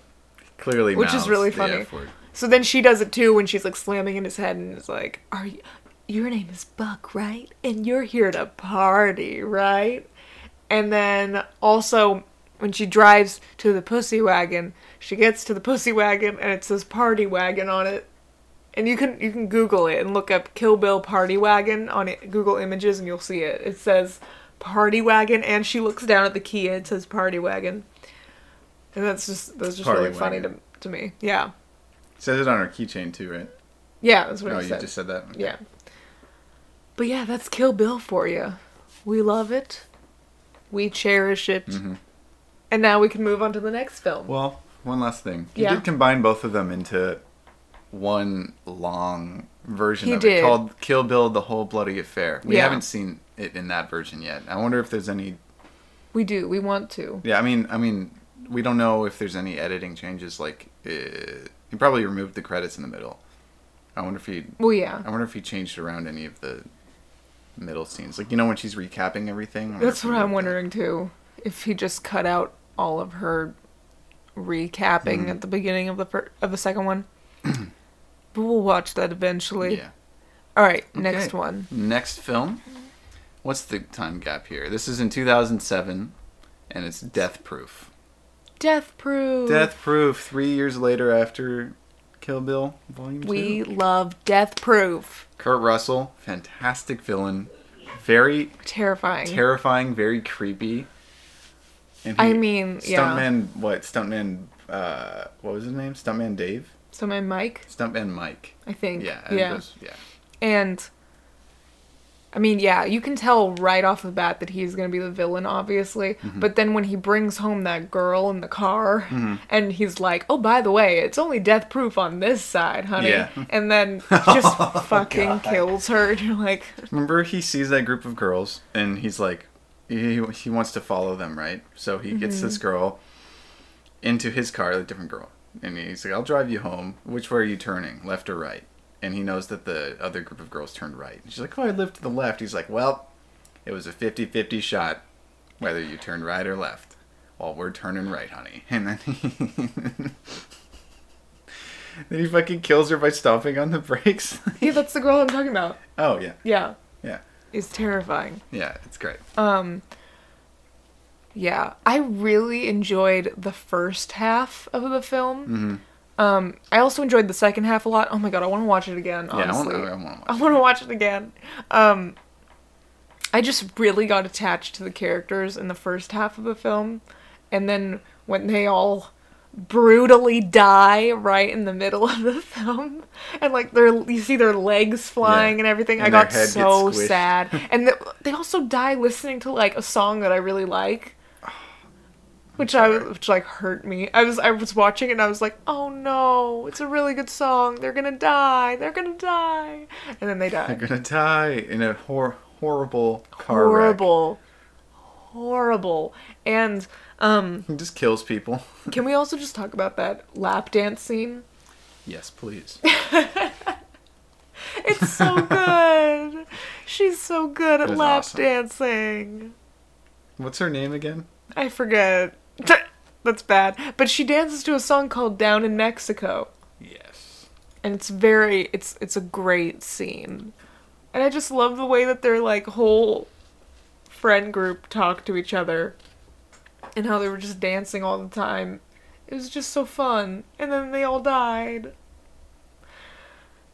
Clearly, Which is really funny. So then she does it too when she's like slamming in his head and is like, "Are you? Your name is Buck, right? And you're here to party, right?" And then also when she drives to the pussy wagon, she gets to the pussy wagon and it says party wagon on it. And you can you can Google it and look up Kill Bill party wagon on it, Google Images and you'll see it. It says party wagon and she looks down at the key and it says party wagon. And that's just that's just Party really funny to, to me. Yeah. says it on her keychain too, right? Yeah, that's what oh, No, I you said. just said that. Okay. Yeah. But yeah, that's Kill Bill for you. We love it. We cherish it. Mhm. And now we can move on to the next film. Well, one last thing. You Yeah. did combine both of them into one long version He of did. it called Kill Bill: The Whole Bloody Affair. We Yeah. haven't seen it in that version yet. I wonder if there's any. we do. We want to. Yeah, I mean, I mean, we don't know if there's any editing changes. Like, uh, he probably removed the credits in the middle. I wonder if he. Well, yeah. I wonder if he changed around any of the middle scenes. Like, you know, when she's recapping everything. That's what I'm moved that. wondering too. If he just cut out all of her recapping Mhm. at the beginning of the fir- of the second one. [CLEARS THROAT] but we'll watch that eventually. Yeah. All right, next one. Next film. What's the time gap here? This is in 2007, and it's Death Proof. Death Proof. Death Proof. Three years later after Kill Bill Volume We Two. love Death Proof. Kurt Russell, fantastic villain, very Terrifying. terrifying, very creepy. And I mean, yeah. Stuntman, what? Stuntman, uh, what was his name? Stuntman Dave? Stuntman Mike, Stuntman Mike. I think. Yeah. Yeah. was- yeah. And I mean, yeah, you can tell right off the bat that he's going to be the villain, obviously. Mm-hmm. But then when he brings home that girl in the car and he's like, oh, by the way, it's only death proof on this side, honey. Yeah. And then [LAUGHS] just fucking kills her. [LAUGHS] And you're like, Remember, he sees that group of girls, and he's like, he, he wants to follow them, right? So he gets this Mm-hmm. girl into his car, a different girl, and he's like, "I'll drive you home. Which way are you turning, left or right?" And he knows that the other group of girls turned right. And she's like, "Oh, I live to the left." He's like, "Well, it was a 50-50 shot, whether you turned right or left. Well, we're turning right, honey." [LAUGHS] And then he. [LAUGHS] Then he fucking kills her by stomping on the brakes. [LAUGHS] yeah, that's the girl I'm talking about. oh yeah, Yeah. yeah, It's terrifying. yeah. It's great. Um, yeah, I really enjoyed the first half of the film. hmm Um, I also enjoyed the second half a lot. Oh my god, I want to watch it again. Yeah, I want, Honestly, I to watch. I want to watch it again. Um, I just really got attached to the characters in the first half of the film, and then when they all brutally die right in the middle [LAUGHS] of the film, and like their you see their legs flying Yeah. and everything, I And their got so sad. [LAUGHS] And th- they also die listening to like a song that I really like. Which I which like hurt me. I was I was watching it and I was like, "Oh no, it's a really good song. They're to die. They're to die." And then they die. They're gonna die in a hor- horrible car wreck. Horrible. Horrible. And um [LAUGHS] It just kills people. [LAUGHS] can we also just talk about that lap dance scene? yes, please. [LAUGHS] It's so good. She's so good at lap awesome. dancing. What's her name again? I forget. [LAUGHS] That's bad. But she dances to a song called Down in Mexico. Yes. And it's very it's it's a great scene. And I just love the way that their like whole friend group talk to each other and how they were just dancing all the time. It was just so fun. And then they all died.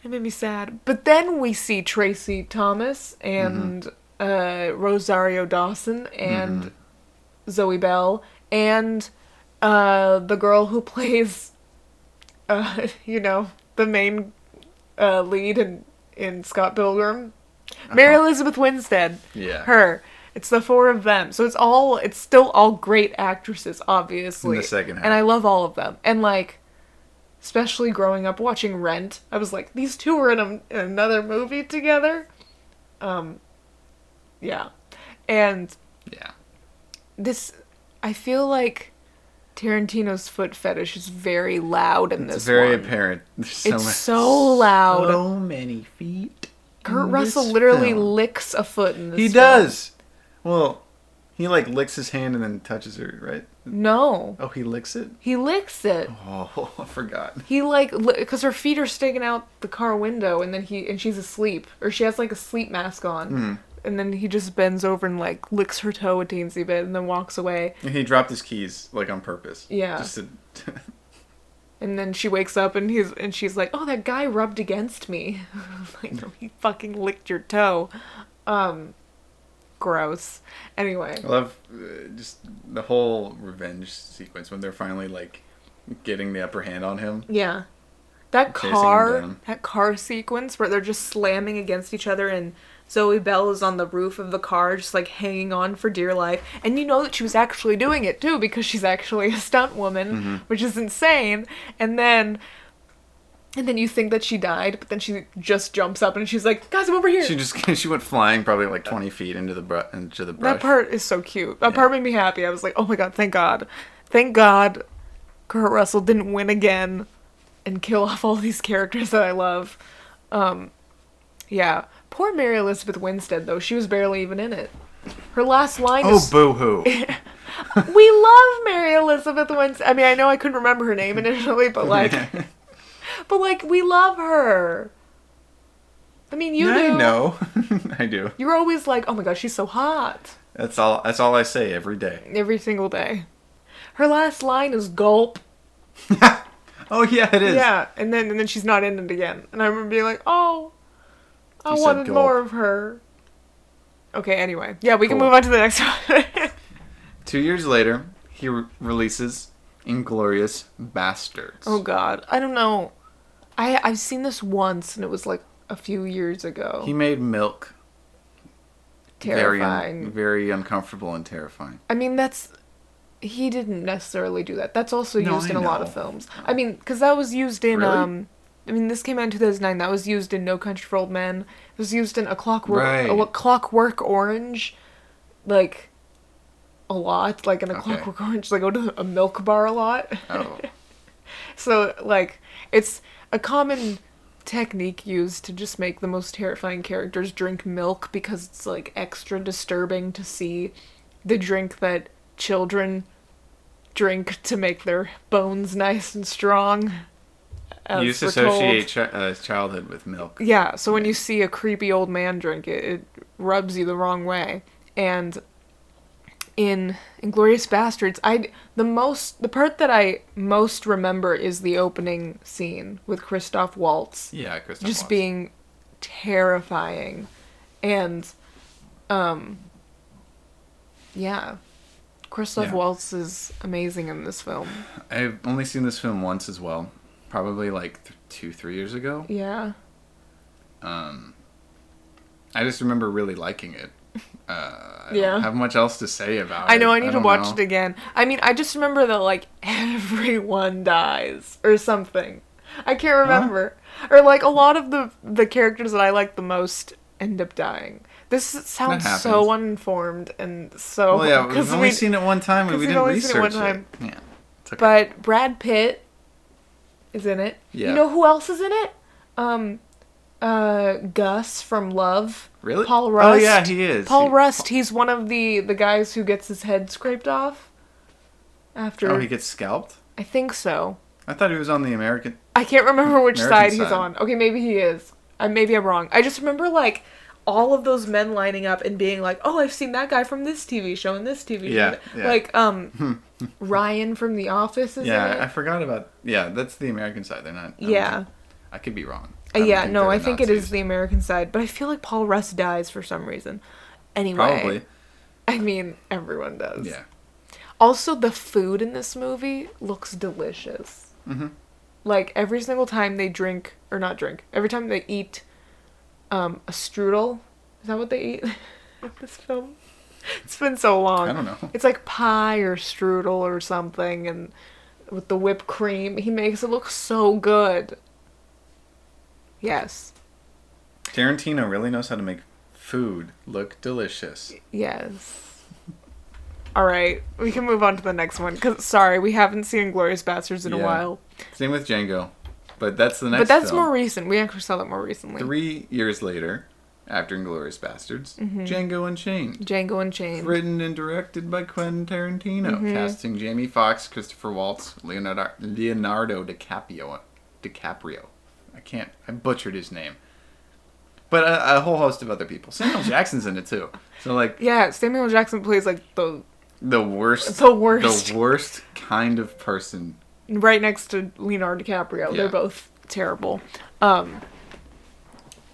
It made me sad. But then we see Tracy Thomas and uh, Rosario Dawson and Zoe Bell and uh, the girl who plays, [LAUGHS] uh, you know, the main uh, lead in, in Scott Pilgrim. Mary Elizabeth Winstead. Yeah. Her. It's the four of them. So it's all, it's still all great actresses, obviously. In the second half. And I love all of them. And like, especially growing up watching Rent, I was like, these two were in, a, in another movie together. Um, yeah. And Yeah. this I feel like Tarantino's foot fetish is very loud in this. It's this very one. apparent. [LAUGHS] There's so It's much- so loud. So many feet. Kurt Russell literally film. licks a foot in this He film. does. Well, he like licks his hand and then touches her, right? No. Oh, he licks it. He licks it. Oh, [LAUGHS] I forgot. He like because her feet are sticking out the car window and then he and she's asleep or she has like a sleep mask on. Hmm. And then he just bends over and like licks her toe a teensy bit and then walks away. And he dropped his keys like on purpose. Yeah. Just to. [LAUGHS] And then she wakes up and he's and she's like, "Oh, that guy rubbed against me." [LAUGHS] like, no, [LAUGHS] he fucking licked your toe. Um, gross. Anyway, I love uh, just the whole revenge sequence when they're finally like getting the upper hand on him. yeah, that car, that car sequence where they're just slamming against each other and Zoe Bell is on the roof of the car, just like hanging on for dear life, and you know that she was actually doing it too because she's actually a stunt woman, Mm-hmm. which is insane. And then. And then you think that she died, but then she just jumps up and she's like, "Guys, I'm over here." She just [LAUGHS] she went flying probably like twenty feet into the br- into the brush. That part is so cute. That part made me happy. I was like, oh my god, thank God. Thank God Kurt Russell didn't win again and kill off all these characters that I love. Um, yeah. Poor Mary Elizabeth Winstead, though. She was barely even in it. Her last line Oh, is, Oh, boo hoo! [LAUGHS] We love Mary Elizabeth Winstead. I mean, I know I couldn't remember her name initially, but like, [LAUGHS] but like, we love her. I mean, you yeah, do. I know. [LAUGHS] I do. You're always like, oh my god, she's so hot. That's all. That's all I say every day. every single day. Her last line is gulp. oh yeah, it is. Yeah, and then and then she's not in it again. And I remember being like, "Oh, I said wanted more of her." Okay, anyway. Yeah, we can move on to the next [LAUGHS] one. Two years later, he re- releases Inglourious Basterds. oh god. I don't know. I I've seen this once and it was like a few years ago. He made Milk very un- Terrifying. very uncomfortable and terrifying. I mean, that's he didn't necessarily do that. That's also No, used I in a lot of know. films. I mean, because that was used in Really? um. I mean, this came out in 2009. That was used in No Country for Old Men. It was used in A Clockwork Right. a Clockwork Orange, like a lot. Like in A Okay. Clockwork Orange, they go to a milk bar a lot. Oh, [LAUGHS] So like it's a common technique used to just make the most terrifying characters drink milk because it's like extra disturbing to see the drink that children drink to make their bones nice and strong. You used we're told. associate chi- uh, childhood with milk. Yeah, so when you see a creepy old man drink it, it rubs you the wrong way. And in Inglourious Basterds, I the most the part that I most remember is the opening scene with Christoph Waltz Yeah, Christoph just Waltz. being terrifying. And um yeah. Christoph Yeah. Waltz is amazing in this film. I've only seen this film once as well, probably like th- two, three years ago. Yeah. Um, I just remember really liking it. Uh, I Yeah. don't have much else to say about it. I it. know I need to watch know. it again. I mean, I just remember that like [LAUGHS] everyone dies or something. I can't remember. Or like a lot of the the characters that I like the most end up dying. This sounds so uninformed and so. Well, yeah, [LAUGHS] we've only we- seen it one time and [LAUGHS] we didn't only seen it one research it. time. Yeah. Okay. But Brad Pitt is in it. Yeah. You know who else is in it? Um, uh, Gus from Love. really? Paul Rust. Oh yeah, he is. Paul He- Rust. He's one of the the guys who gets his head scraped off. After Oh, he gets scalped. I think so. I thought he was on the American. I can't remember which American side he's side. on. Okay, maybe he is. I maybe I'm wrong. I just remember like all of those men lining up and being like, "Oh, I've seen that guy from this TV show and this TV Yeah, show." yeah. Like um [LAUGHS] Ryan from The Office is Yeah, I forgot about. Yeah, that's the American side. They're not. I Yeah. think- I could be wrong. Uh, I yeah, no, I think it is the American side, but I feel like Paul Rust dies for some reason. Anyway, Probably. I mean, everyone does. Yeah. Also, the food in this movie looks delicious. Mhm. Like every single time they drink or not drink, every time they eat um, a strudel. Is that what they eat [LAUGHS] in this film? It's been so long. I don't know. It's like pie or strudel or something, and with the whipped cream, he makes it look so good. Yes, Tarantino really knows how to make food look delicious. yes. All right, we can move on to the next one. Cause sorry, we haven't seen Glorious Bastards in a Yeah. while. Same with Django, but that's the next. but that's film. more recent. We actually saw that more recently. Three years later, after Inglourious Basterds, Mm-hmm. Django Unchained. Django Unchained. Written and directed by Quentin Tarantino, Mm-hmm. casting Jamie Foxx, Christopher Waltz, Leonardo, Leonardo DiCaprio. DiCaprio. I can't. I butchered his name. But a, a whole host of other people. Samuel Jackson's in it too. So like Yeah, Samuel Jackson plays like the the worst, The worst. the worst kind of person. Right next to Leonardo DiCaprio. Yeah. They're both terrible. Um,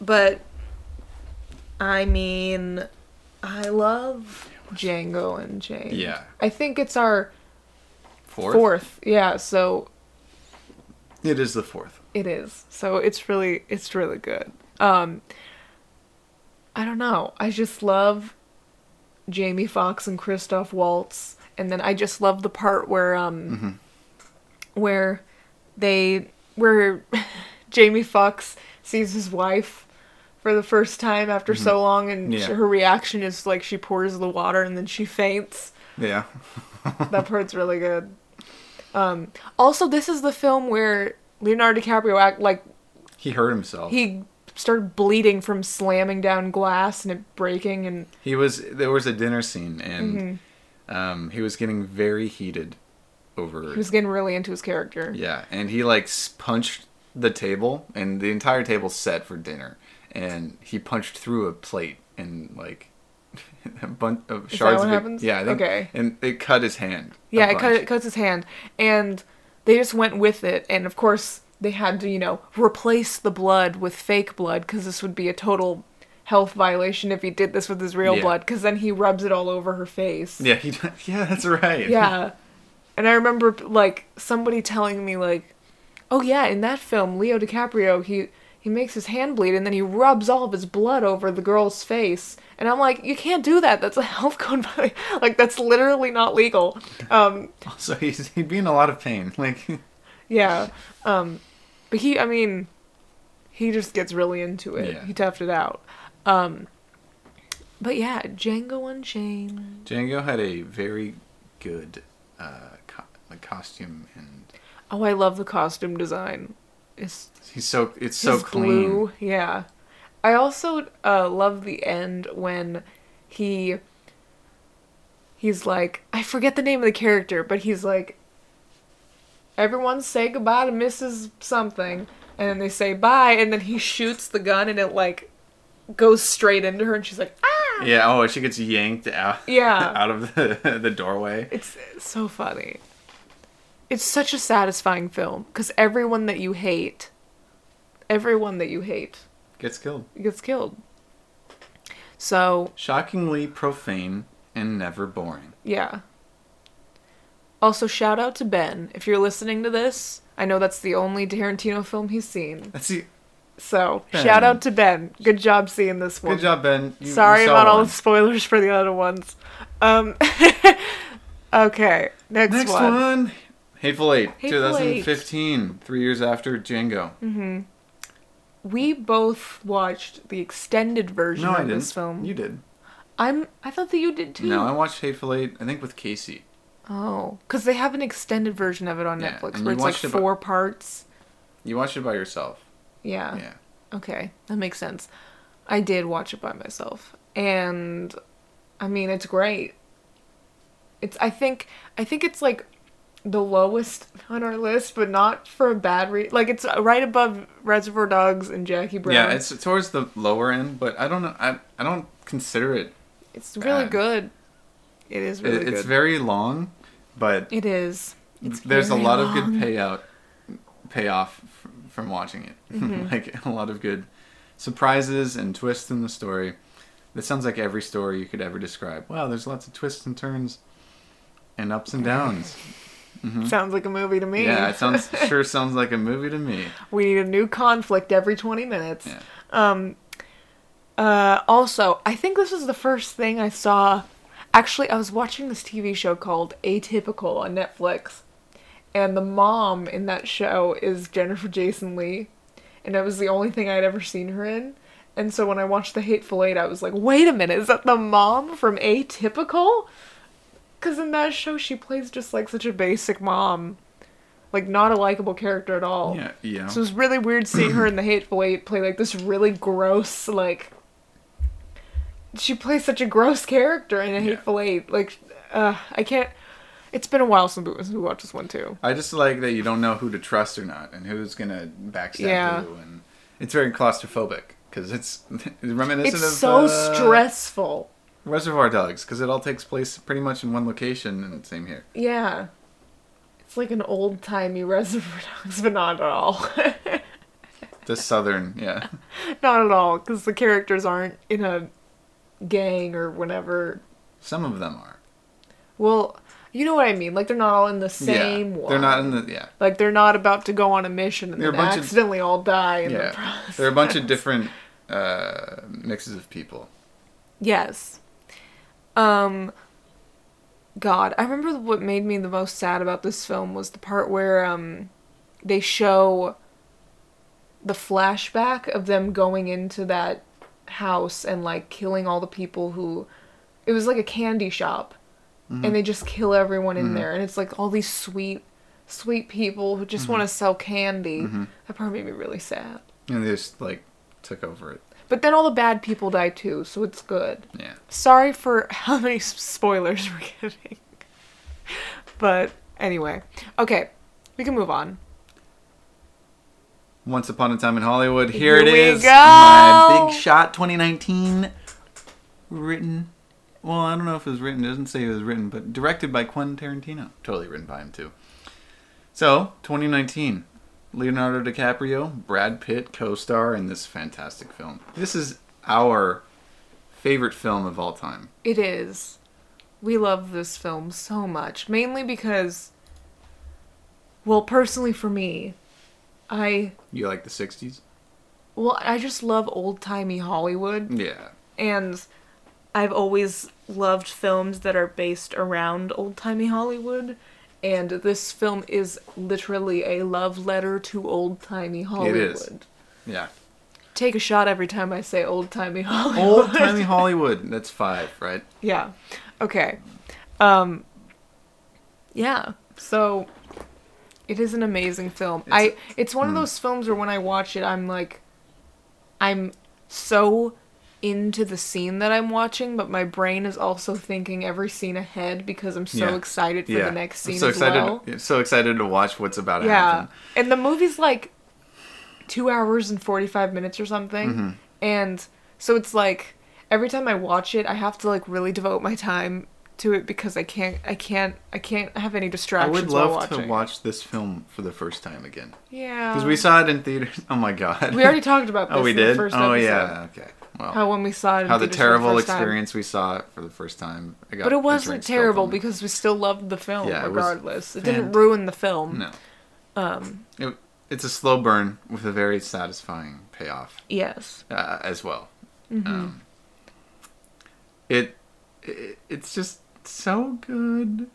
but I mean, I love Django Unchained. Yeah. I think it's our Fourth. fourth. Yeah, so It is the fourth. it is. So it's really it's really good. Um I don't know. I just love Jamie Foxx and Christoph Waltz and then I just love the part where um where they where [LAUGHS] Jamie Foxx sees his wife for the first time after so long and Yeah. her reaction is like she pours the water and then she faints. Yeah. [LAUGHS] That part's really good. Um, also, this is the film where Leonardo DiCaprio act like He hurt himself. he started bleeding from slamming down glass and it breaking, and He was there was a dinner scene and Mm-hmm. um, he was getting very heated over he was getting really into his character. yeah and he like punched the table and the entire table set for dinner and he punched through a plate and like [LAUGHS] a bunch of that shards what of it- happens? yeah I think, Okay. and it cut his hand Yeah, it, cut, it cuts his hand, and they just went with it, and of course they had to, you know, replace the blood with fake blood because this would be a total health violation if he did this with his real Yeah. blood because then he rubs it all over her face. yeah he [LAUGHS] yeah that's right Yeah. [LAUGHS] And I remember like somebody telling me like, "Oh yeah, in that film Leo DiCaprio, he he makes his hand bleed and then he rubs all of his blood over the girl's face." And I'm like, "You can't do that. That's a health [LAUGHS] code like that's literally not legal." Um so he's he'd be in a lot of pain [LAUGHS] like yeah. Um but he I mean he just gets really into it. Yeah. He toughed it out. Um but yeah, Django Unchained. Django had a very good uh like costume and Oh, I love the costume design. It's he's so it's so clean blue, yeah. I also uh, love the end when he he's like I forget the name of the character, but he's like everyone say goodbye to Mrs. something and then they say bye and then he shoots the gun and it like goes straight into her and she's like ah yeah oh she gets yanked out Yeah. [LAUGHS] out of the [LAUGHS] the doorway It's so funny. It's such a satisfying film because everyone that you hate, everyone that you hate gets killed gets killed. So, shockingly profane and never boring yeah. Also, shout out to Ben. If you're listening to this, I know that's the only Tarantino film he's seen. That's the So Ben. shout out to Ben. Good job seeing this one. Good job, Ben. You- you Sorry saw about all the spoilers for the other ones. Um, [LAUGHS] okay, next, Next one. one. Hateful Eight, Hateful Eight. 2015, three years after Django. Mm-hmm. We both watched the extended version No, I of didn't. this film. You did. I'm. I thought that you did too. No, I watched Hateful Eight. I think with Casey. Oh, because they have an extended version of it on Yeah, Netflix where it's like it four parts. You watched it by yourself. Yeah. Yeah. Okay, that makes sense. I did watch it by myself, and I mean it's great. It's I think I think it's like the lowest on our list, but not for a bad reason. Like it's right above Reservoir Dogs and Jackie Brown. Yeah, it's towards the lower end, but I don't know. I I don't consider it. it's really good. It is really it- it's good. very long, but it is. It's there's a lot of good payout payoff from watching it. [LAUGHS] Mm-hmm. like a lot of good surprises and twists in the story. That sounds like every story you could ever describe. Wow, there's lots of twists and turns and ups and downs. Sounds like a movie to me. Yeah, it sounds [LAUGHS] sure sounds like a movie to me. we need a new conflict every 20 minutes. Yeah. Um, uh, also, I think this is the first thing I saw. Actually, I was watching this TV show called Atypical on Netflix, and the mom in that show is Jennifer Jason Leigh, and it was the only thing I'd ever seen her in. And so when I watched The Hateful Eight, I was like, wait a minute, is that the mom from Atypical? Because in that show, she plays just like such a basic mom. Like, not a likable character at all. Yeah, yeah. So it was really weird seeing her in the Hateful Eight play like this really gross, like. She plays such a gross character in a Yeah. Hateful Eight. Like, uh, I can't. It's been a while since we, watched this one too. I just like that you don't know who to trust or not, and who's gonna backstab Yeah. who, and it's very claustrophobic because it's [LAUGHS] reminiscent It's of so uh, stressful. Reservoir Dogs because it all takes place pretty much in one location, and same here. Yeah. It's like an old timey [LAUGHS] Reservoir Dogs, but not at all. The southern, yeah, [LAUGHS] not at all, because the characters aren't in a gang or whatever. some of them are. Well, you know what I mean. Like they're not all in the same yeah, one. they're not in the yeah. Like they're not about to go on a mission and They're then a bunch of- accidentally all die in the Yeah, process. there are a bunch of different [LAUGHS] uh, mixes of people. Yes. Um God, I remember what made me the most sad about this film was the part where um they show the flashback of them going into that house and like killing all the people who it was like a candy shop Mm-hmm. and they just kill everyone in there and it's like all these sweet sweet people who just Mm-hmm. want to sell candy. That part made me really sad. And they just like took over it. But then all the bad people die too, so it's good. Yeah. Sorry for [LAUGHS] how many spoilers we're getting. But anyway, okay, we can move on. Once Upon a Time in Hollywood. Here, Here it we is. go. My Big Shot 2019. Written. Well, I don't know if it was written. It doesn't say it was written, but directed by Quentin Tarantino. Totally written by him, too. So, 2019. Leonardo DiCaprio, Brad Pitt co star in this fantastic film. This is our favorite film of all time. It is. We love this film so much, mainly because, well, personally for me, I You like the 60s? well, I just love old timey Hollywood. Yeah. and I've always loved films that are based around old timey Hollywood. And this film is literally a love letter to old timey Hollywood. is. Yeah. Take a shot every time I say old timey Hollywood. Old timey [LAUGHS] Hollywood. That's five, right? yeah. Okay. Um. Yeah. So, it is an amazing film. It's- I. It's one of those films where when I watch it, I'm like, I'm so into the scene that I'm watching, but my brain is also thinking every scene ahead because I'm so Yeah. excited for yeah. the next scene I'm so excited. well. So excited to watch what's about to Yeah. happen. And the movie's like two hours and 45 minutes or something. Mm-hmm. And so it's like every time I watch it, I have to like really devote my time to it because I can't, I can't, I can't have any distractions. I would love to watch this film for the first time again Yeah. because we saw it in theaters. [LAUGHS] Oh my god. We already talked about [LAUGHS] this oh, we in did. the first oh episode. yeah. Okay. Well, How when we saw it in how the terrible time. experience we saw it for the first time. I got But it wasn't terrible because we still loved the film Yeah, regardless. It, fan- didn't ruin the film. no, Um, it, it's a slow burn with a very satisfying payoff Yes. uh, as well. Mm-hmm. Um, it, it it's just so good.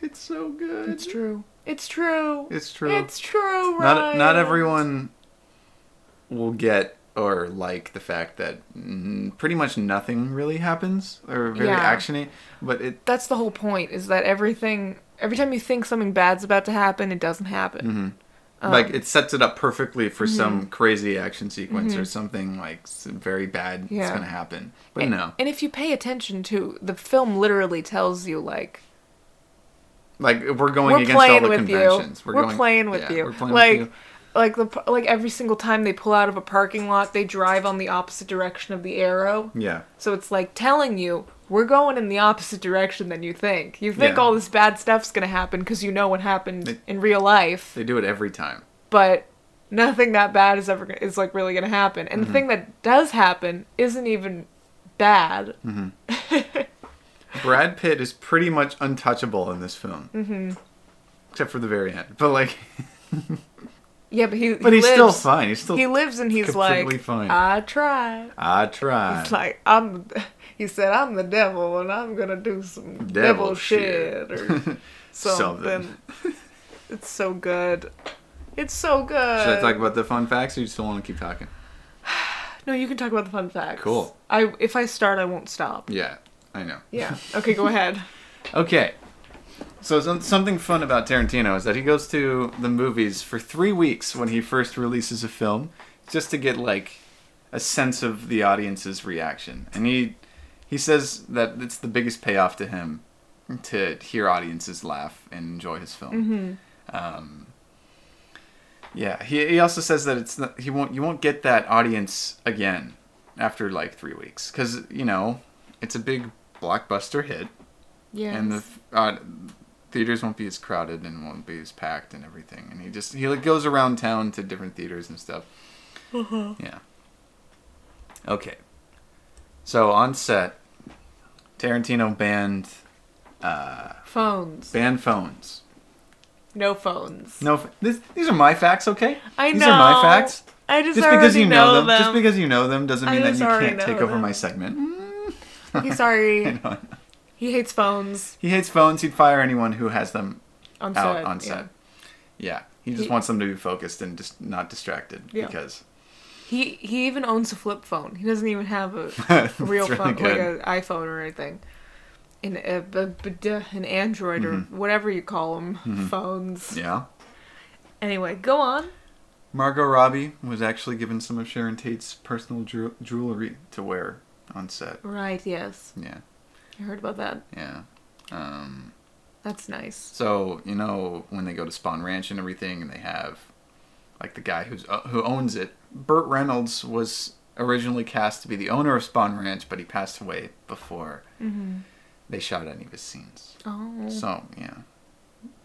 It's so good. It's true. It's true. It's true. It's true, not Ryan. not everyone will get or like the fact that mm, pretty much nothing really happens or very Yeah. actiony, but it That's the whole point. Is that everything? Every time you think something bad's about to happen, it doesn't happen. Mm-hmm. Um, like it sets it up perfectly for some Mm-hmm. crazy action sequence or something like very bad is gonna happen. But and, no, And if you pay attention to the film, literally tells you like like we're going we're against all the with you. conventions. We're, going- playing with yeah, you. We're playing like with you. Like the like every single time they pull out of a parking lot, they drive on the opposite direction of the arrow. Yeah, So it's like telling you we're going in the opposite direction than you think. You think Yeah. all this bad stuff's gonna happen because you know what happened They- in real life, they do it every time. but nothing that bad is ever is like really gonna happen. Mm-hmm. And the thing that does happen isn't even bad. [LAUGHS] Brad Pitt is pretty much untouchable in this film, mm-hmm. except for the very end. But like, [LAUGHS] Yeah, but he but he he's lives, still fine. He's still He lives and he's like, fine. I tried. I tried. It's like I'm. He said, "I'm the devil, and I'm gonna do some devil, Devil shit, shit." [LAUGHS] or something." it's so good. It's so good. Should I talk about the fun facts, or you still want to keep talking? [SIGHS] No, you can talk about the fun facts. Cool. I if I start, I won't stop. Yeah, I know. Yeah. [LAUGHS] Okay, go ahead. Okay. So something fun about Tarantino is that he goes to the movies for three weeks when he first releases a film, just to get like a sense of the audience's reaction. And he he says that it's the biggest payoff to him to hear audiences laugh and enjoy his film. Um, yeah, he, he also says that it's not, he won't you won't get that audience again after like three weeks because you know it's a big blockbuster hit Yeah. and the uh, theaters won't be as crowded and won't be as packed and everything. And he just he like goes around town to different theaters and stuff. Yeah. Okay. So on set, Tarantino banned uh, phones. banned phones. No phones. No, f- this, these are my facts. Okay. I these know. are my facts. I just, Just because you know, them, them. just because you know them, doesn't mean that you can't take know over them. my segment. He's [LAUGHS] I sorry. know. He hates phones He hates phones. He'd fire anyone who has them on out set. on yeah. set. Yeah, he just He- wants them to be focused and just not distracted Yeah. because He he even owns a flip phone. He doesn't even have a, [LAUGHS] a real really phone, like an iPhone or anything. An duh, an Android or whatever you call them, phones. Mm-hmm. yeah. Anyway, go on. Margot Robbie was actually given some of Sharon Tate's personal jew- jewelry to wear on set. Right. Yes, Yeah, I heard about that. yeah. Um, That's nice. so you know when they go to Spahn Ranch and everything, and they have like the guy who's uh, who owns it. Burt Reynolds was originally cast to be the owner of Spahn Ranch, but he passed away before they shot any of his scenes. Oh, So yeah,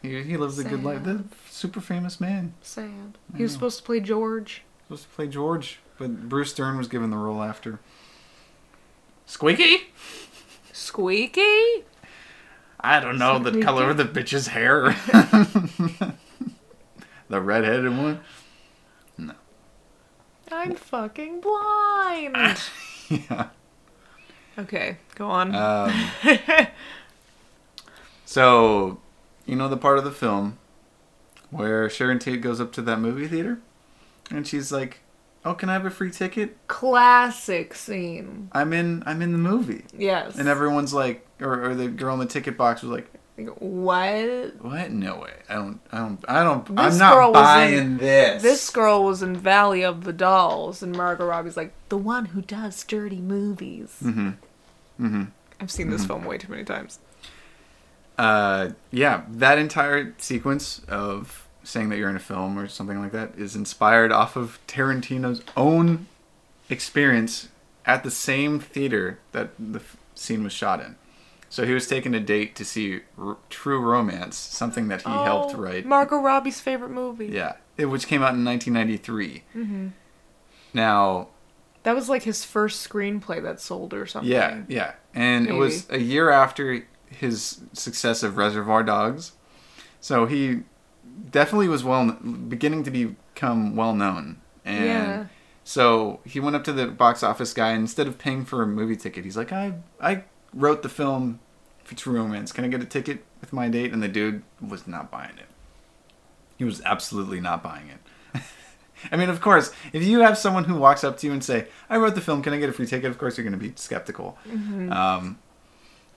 he he lives a good life. The super famous man. sad. I He was know. supposed to play George. Supposed to play George, but Bruce Dern was given the role after. Squeaky? Squeaky. I don't know the color of the bitch's hair. [LAUGHS] the redheaded one. No. I'm fucking blind. [LAUGHS] yeah. okay, go on. Um, [LAUGHS] so, you know the part of the film where Sharon Tate goes up to that movie theater, and she's like, "Oh, can I have a free ticket? Classic scene. I'm in. I'm in the movie." Yes. And everyone's like, or, or the girl in the ticket box was like, What? "What? No way! I don't. I don't. I don't. This I'm not buying in- this." This girl was in Valley of the Dolls, and Margot Robbie's like the one who does dirty movies. Mm-hmm. Mm-hmm. I've seen this film way too many times. Uh, yeah, that entire sequence of saying that you're in a film or something like that is inspired off of Tarantino's own experience at the same theater that the f- scene was shot in. So he was taking a date to see R- True Romance, something that he helped Oh, write. Margot Robbie's favorite movie. yeah, it, which came out in 1993. hmm Now, That was like his first screenplay that sold or something. Yeah, yeah. And it was a year after his success of Reservoir Dogs. So he definitely was well beginning to become well known, and Yeah. so he went up to the box office guy and instead of paying for a movie ticket, he's like, "I I wrote the film for True Romance. Can I get a ticket with my date?" And the dude was not buying it. He was absolutely not buying it. [LAUGHS] I mean, of course, if you have someone who walks up to you and say, "I wrote the film. Can I get a free ticket?" Of course, you're going to be skeptical. Um,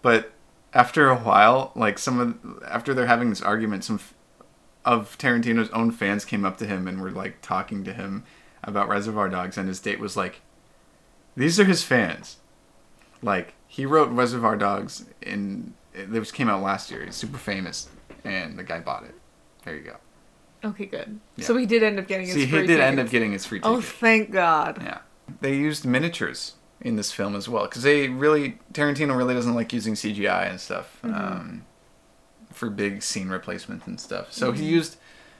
but after a while, like some of after they're having this argument, some of Tarantino's own fans came up to him and were like talking to him about Reservoir Dogs, and his date was like, "These are his fans." Like he wrote Reservoir Dogs, and it was came out last year. He's super famous, and the guy bought it. There you go. Okay, good. Yeah. So he did end up getting his See, free he did end up getting his free ticket. Oh, thank God. Yeah. They used miniatures in this film as well because they really Tarantino really doesn't like using CGI and stuff um, for big scene replacements and stuff. So he mm-hmm. used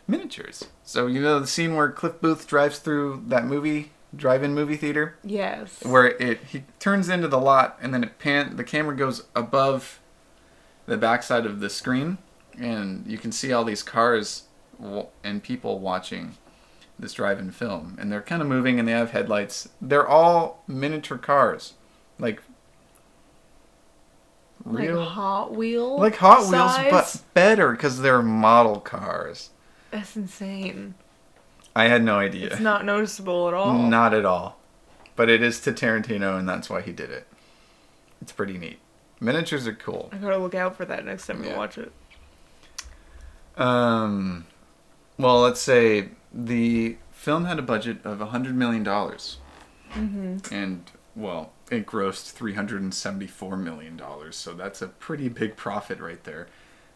miniatures. So you know the scene where Cliff Booth drives through that movie drive-in movie theater Yes. where it he turns into the lot and then it pan the camera goes above the backside of the screen and you can see all these cars w- and people watching this drive-in film and they're kind of moving and they have headlights they're all miniature cars like real Like Hot Wheel. like hot wheels size? but better because they're model cars That's insane. i had no idea It's not noticeable at all. Not at all. But it is to Tarantino, and that's why he did it. It's pretty neat. Miniatures are cool. I gotta look out for that next time Yeah. we watch it. Um, well, let's say the film had a budget of a $100 million. Mm-hmm. And, well, it grossed $374 million. So that's a pretty big profit right there.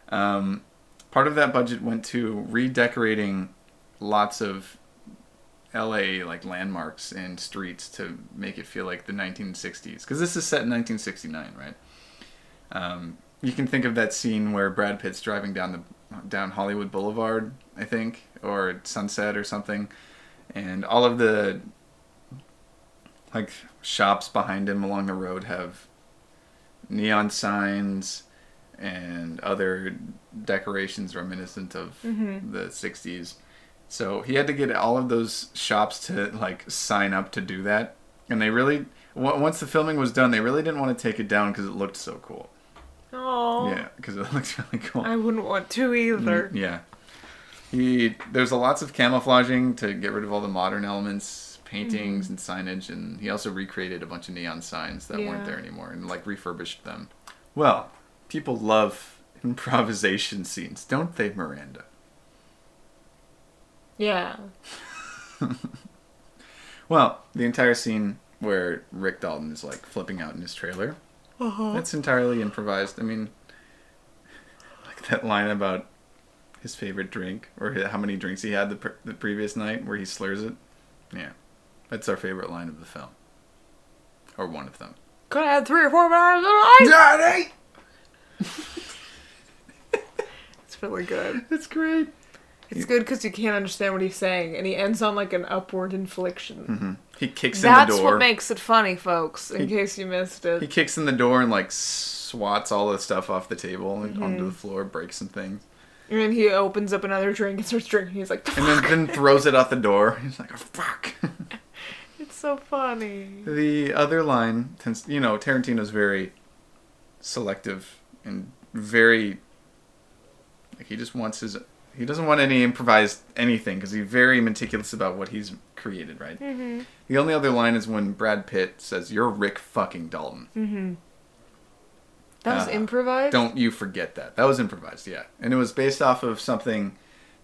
Um, part of that budget went to redecorating lots of LA like landmarks and streets to make it feel like the 1960s because this is set in 1969, right? Um, you can think of that scene where Brad Pitt's driving down the down Hollywood Boulevard, I think, or Sunset or something, and all of the like shops behind him along the road have neon signs and other decorations reminiscent of mm-hmm. the 60s. So he had to get all of those shops to like sign up to do that. And they really w- once the filming was done, they really didn't want to take it down cuz it looked so cool. Oh. Yeah, cuz it [LAUGHS] looks really cool. I wouldn't want to mm, either. Yeah. He there's a lots of camouflaging to get rid of all the modern elements, paintings and signage, and he also recreated a bunch of neon signs that Yeah. weren't there anymore and like refurbished them. Well, people love [LAUGHS] improvisation scenes, don't they, Miranda? Yeah. [LAUGHS] Well, the entire scene where Rick Dalton is like flipping out in his trailer, Uh-huh. that's entirely improvised. I mean, [LAUGHS] like that line about his favorite drink or how many drinks he had the, pre- the previous night where he slurs it. Yeah, that's our favorite line of the film, or one of them. Could have had three or four in life. Daddy, It's really good. It's great. It's good because you can't understand what he's saying, and he ends on like an upward inflection. hmm He kicks That's in the door. That's what makes it funny, folks. In He- case you missed it. he kicks in the door and like swats all the stuff off the table and Mm-hmm. onto the floor, breaks some things, and then he opens up another drink and starts drinking. He's like, and then then throws it out the door. He's like, oh, "Fuck." [LAUGHS] "It's so funny." The other line tends, you know, Tarantino's very selective and very like he just wants his he doesn't want any improvised anything because he's very meticulous about what he's created, right? Mm-hmm. The only other line is when Brad Pitt says, "You're Rick fucking Dalton." Mm-hmm. That was Uh, improvised. Don't you forget that. That was improvised, yeah. And it was based off of something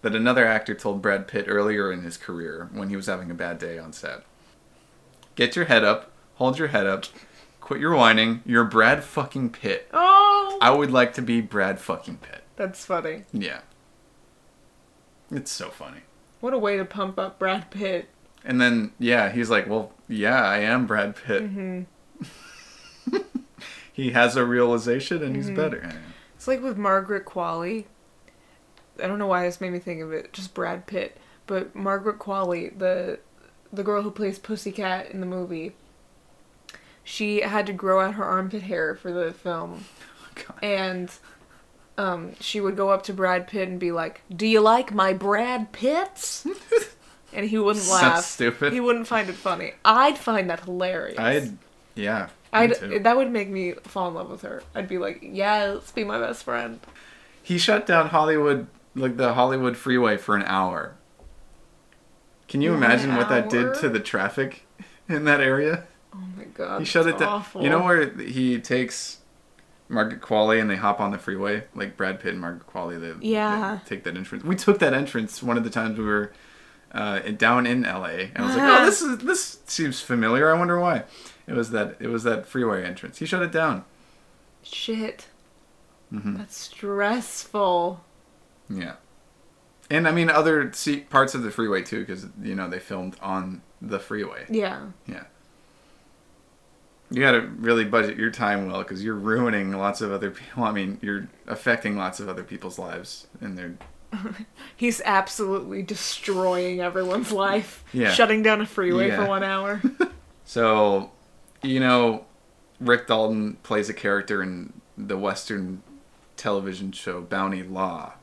that another actor told Brad Pitt earlier in his career when he was having a bad day on set. Get your head up, hold your head up, quit your whining. You're Brad fucking Pitt. Oh, I would like to be Brad fucking Pitt. that's funny. Yeah. It's so funny. What a way to pump up Brad Pitt. And then, yeah, he's like, well, yeah, I am Brad Pitt. Mm-hmm. [LAUGHS] He has a realization and he's better. It's like with Margaret Qualley. I don't know why this made me think of it, just Brad Pitt. But Margaret Qualley, the the girl who plays Pussycat in the movie, she had to grow out her armpit hair for the film. God. And um, she would go up to Brad Pitt and be like, "Do you like my Brad Pitts?" [LAUGHS] and he wouldn't laugh. stupid. He wouldn't find it funny. I'd find that hilarious. I'd yeah. I'd too. that would make me fall in love with her. I'd be like, "Yes, be my best friend." He shut down Hollywood, like the Hollywood freeway, for an hour. Can you One imagine what that did hour? to the traffic in that area? Oh my god. He shut it down. awful. You know where he takes Margaret Qualley and they hop on the freeway, like Brad Pitt and Margaret Qualley. They, Yeah. they take that entrance. We took that entrance one of the times we were uh, down in L.A. and I was like, oh, this is this seems familiar. I wonder why. It was that it was that freeway entrance. He shut it down. Shit. Mhm. That's stressful. Yeah. And I mean other parts of the freeway too, because you know they filmed on the freeway. Yeah. Yeah. You got to really budget your time well, because you're ruining lots of other people. I mean, you're affecting lots of other people's lives, and they're [LAUGHS] He's absolutely destroying everyone's life. Yeah. Shutting down a freeway for one hour. [LAUGHS] so. You know, Rick Dalton plays a character in the Western television show Bounty Law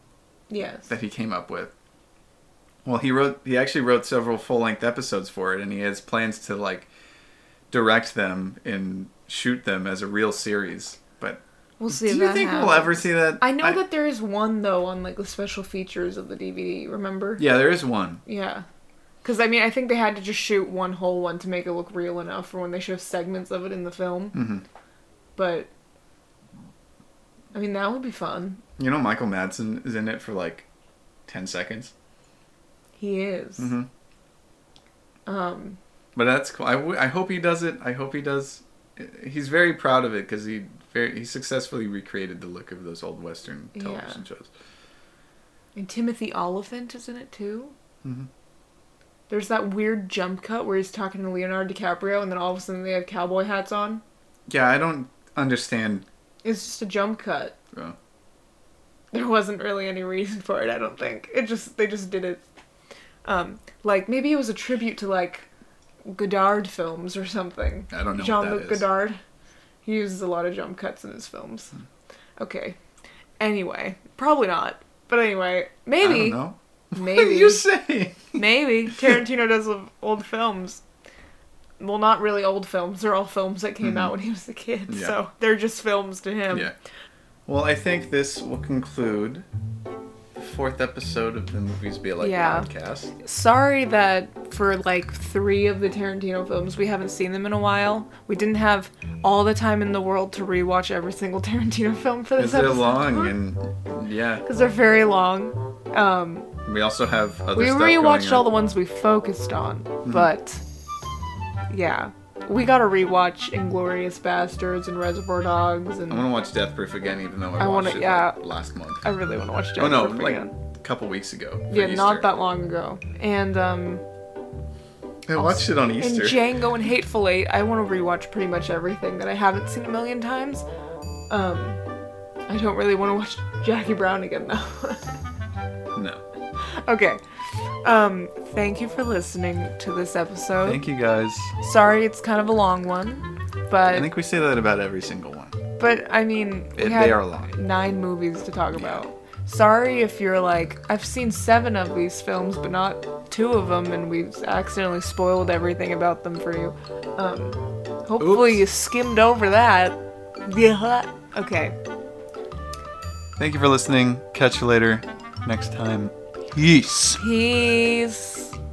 yes. that he came up with. Well, he wrote. He actually wrote several full-length episodes for it, and he has plans to like direct them and shoot them as a real series. But We'll see do you think happens. we'll ever see that? I know that there is one though on like the special features of the DVD. Remember? Yeah, there is one. Yeah. Because I mean, I think they had to just shoot one whole one to make it look real enough for when they show segments of it in the film. hmm But I mean, that would be fun. You know, Michael Madsen is in it for like ten seconds. He is. hmm Um. But that's cool. I, w- I hope he does it. I hope he does. He's very proud of it because he very he successfully recreated the look of those old Western Yeah. shows. And Timothy Olyphant is in it too. Mhm. There's that weird jump cut where he's talking to Leonardo DiCaprio, and then all of a sudden they have cowboy hats on. Yeah, I don't understand. It's just a jump cut. Uh, There wasn't really any reason for it. I don't think it just they just did it. Um, like maybe it was a tribute to like Godard films or something. I don't know Jean Luc. Godard. He uses a lot of jump cuts in his films. Okay. Anyway, probably not. But anyway, I maybe, don't know. [LAUGHS] What are maybe, you saying? maybe Tarantino does old films. Well, not really old films. They're all films that came Mhm. out when he was a kid. Yeah. So they're just films to him. Yeah. Well, I think this will conclude the fourth episode of the Movies Be Like Yeah. podcast. Sorry that for like three of the Tarantino films, we haven't seen them in a while. We didn't have all the time in the world to rewatch every single [LAUGHS] Tarantino film for this they're long and yeah. Because they're very long. Um, We also have other we rewatched all. Mm-hmm. the ones we focused on, but yeah, we gotta rewatch Inglourious Basterds and Reservoir Dogs, and I want to watch Death Proof again, even though I, I watched wanna- it yeah. like, last month. I really want to watch. Death oh no, Proof like again. a couple weeks ago. Yeah, not that long ago. And um, I watched it on Easter. and Easter. Django and Hateful Eight. I want to rewatch pretty much everything that I haven't seen a million times. Um, I don't really want to watch Jackie Brown again though. [LAUGHS] no. okay. Um, thank you for listening to this episode. Thank you guys. Sorry, it's kind of a long one, but I think we say that about every single one. but I mean, we It- they are long. nine movies to talk about. Sorry if you're like, I've seen seven of these films, but not two of them, and we've accidentally spoiled everything about them for you. Um, hopefully Oops. you skimmed over that. Yeah. Okay. Thank you for listening. Catch you later next time. Peace. Peace.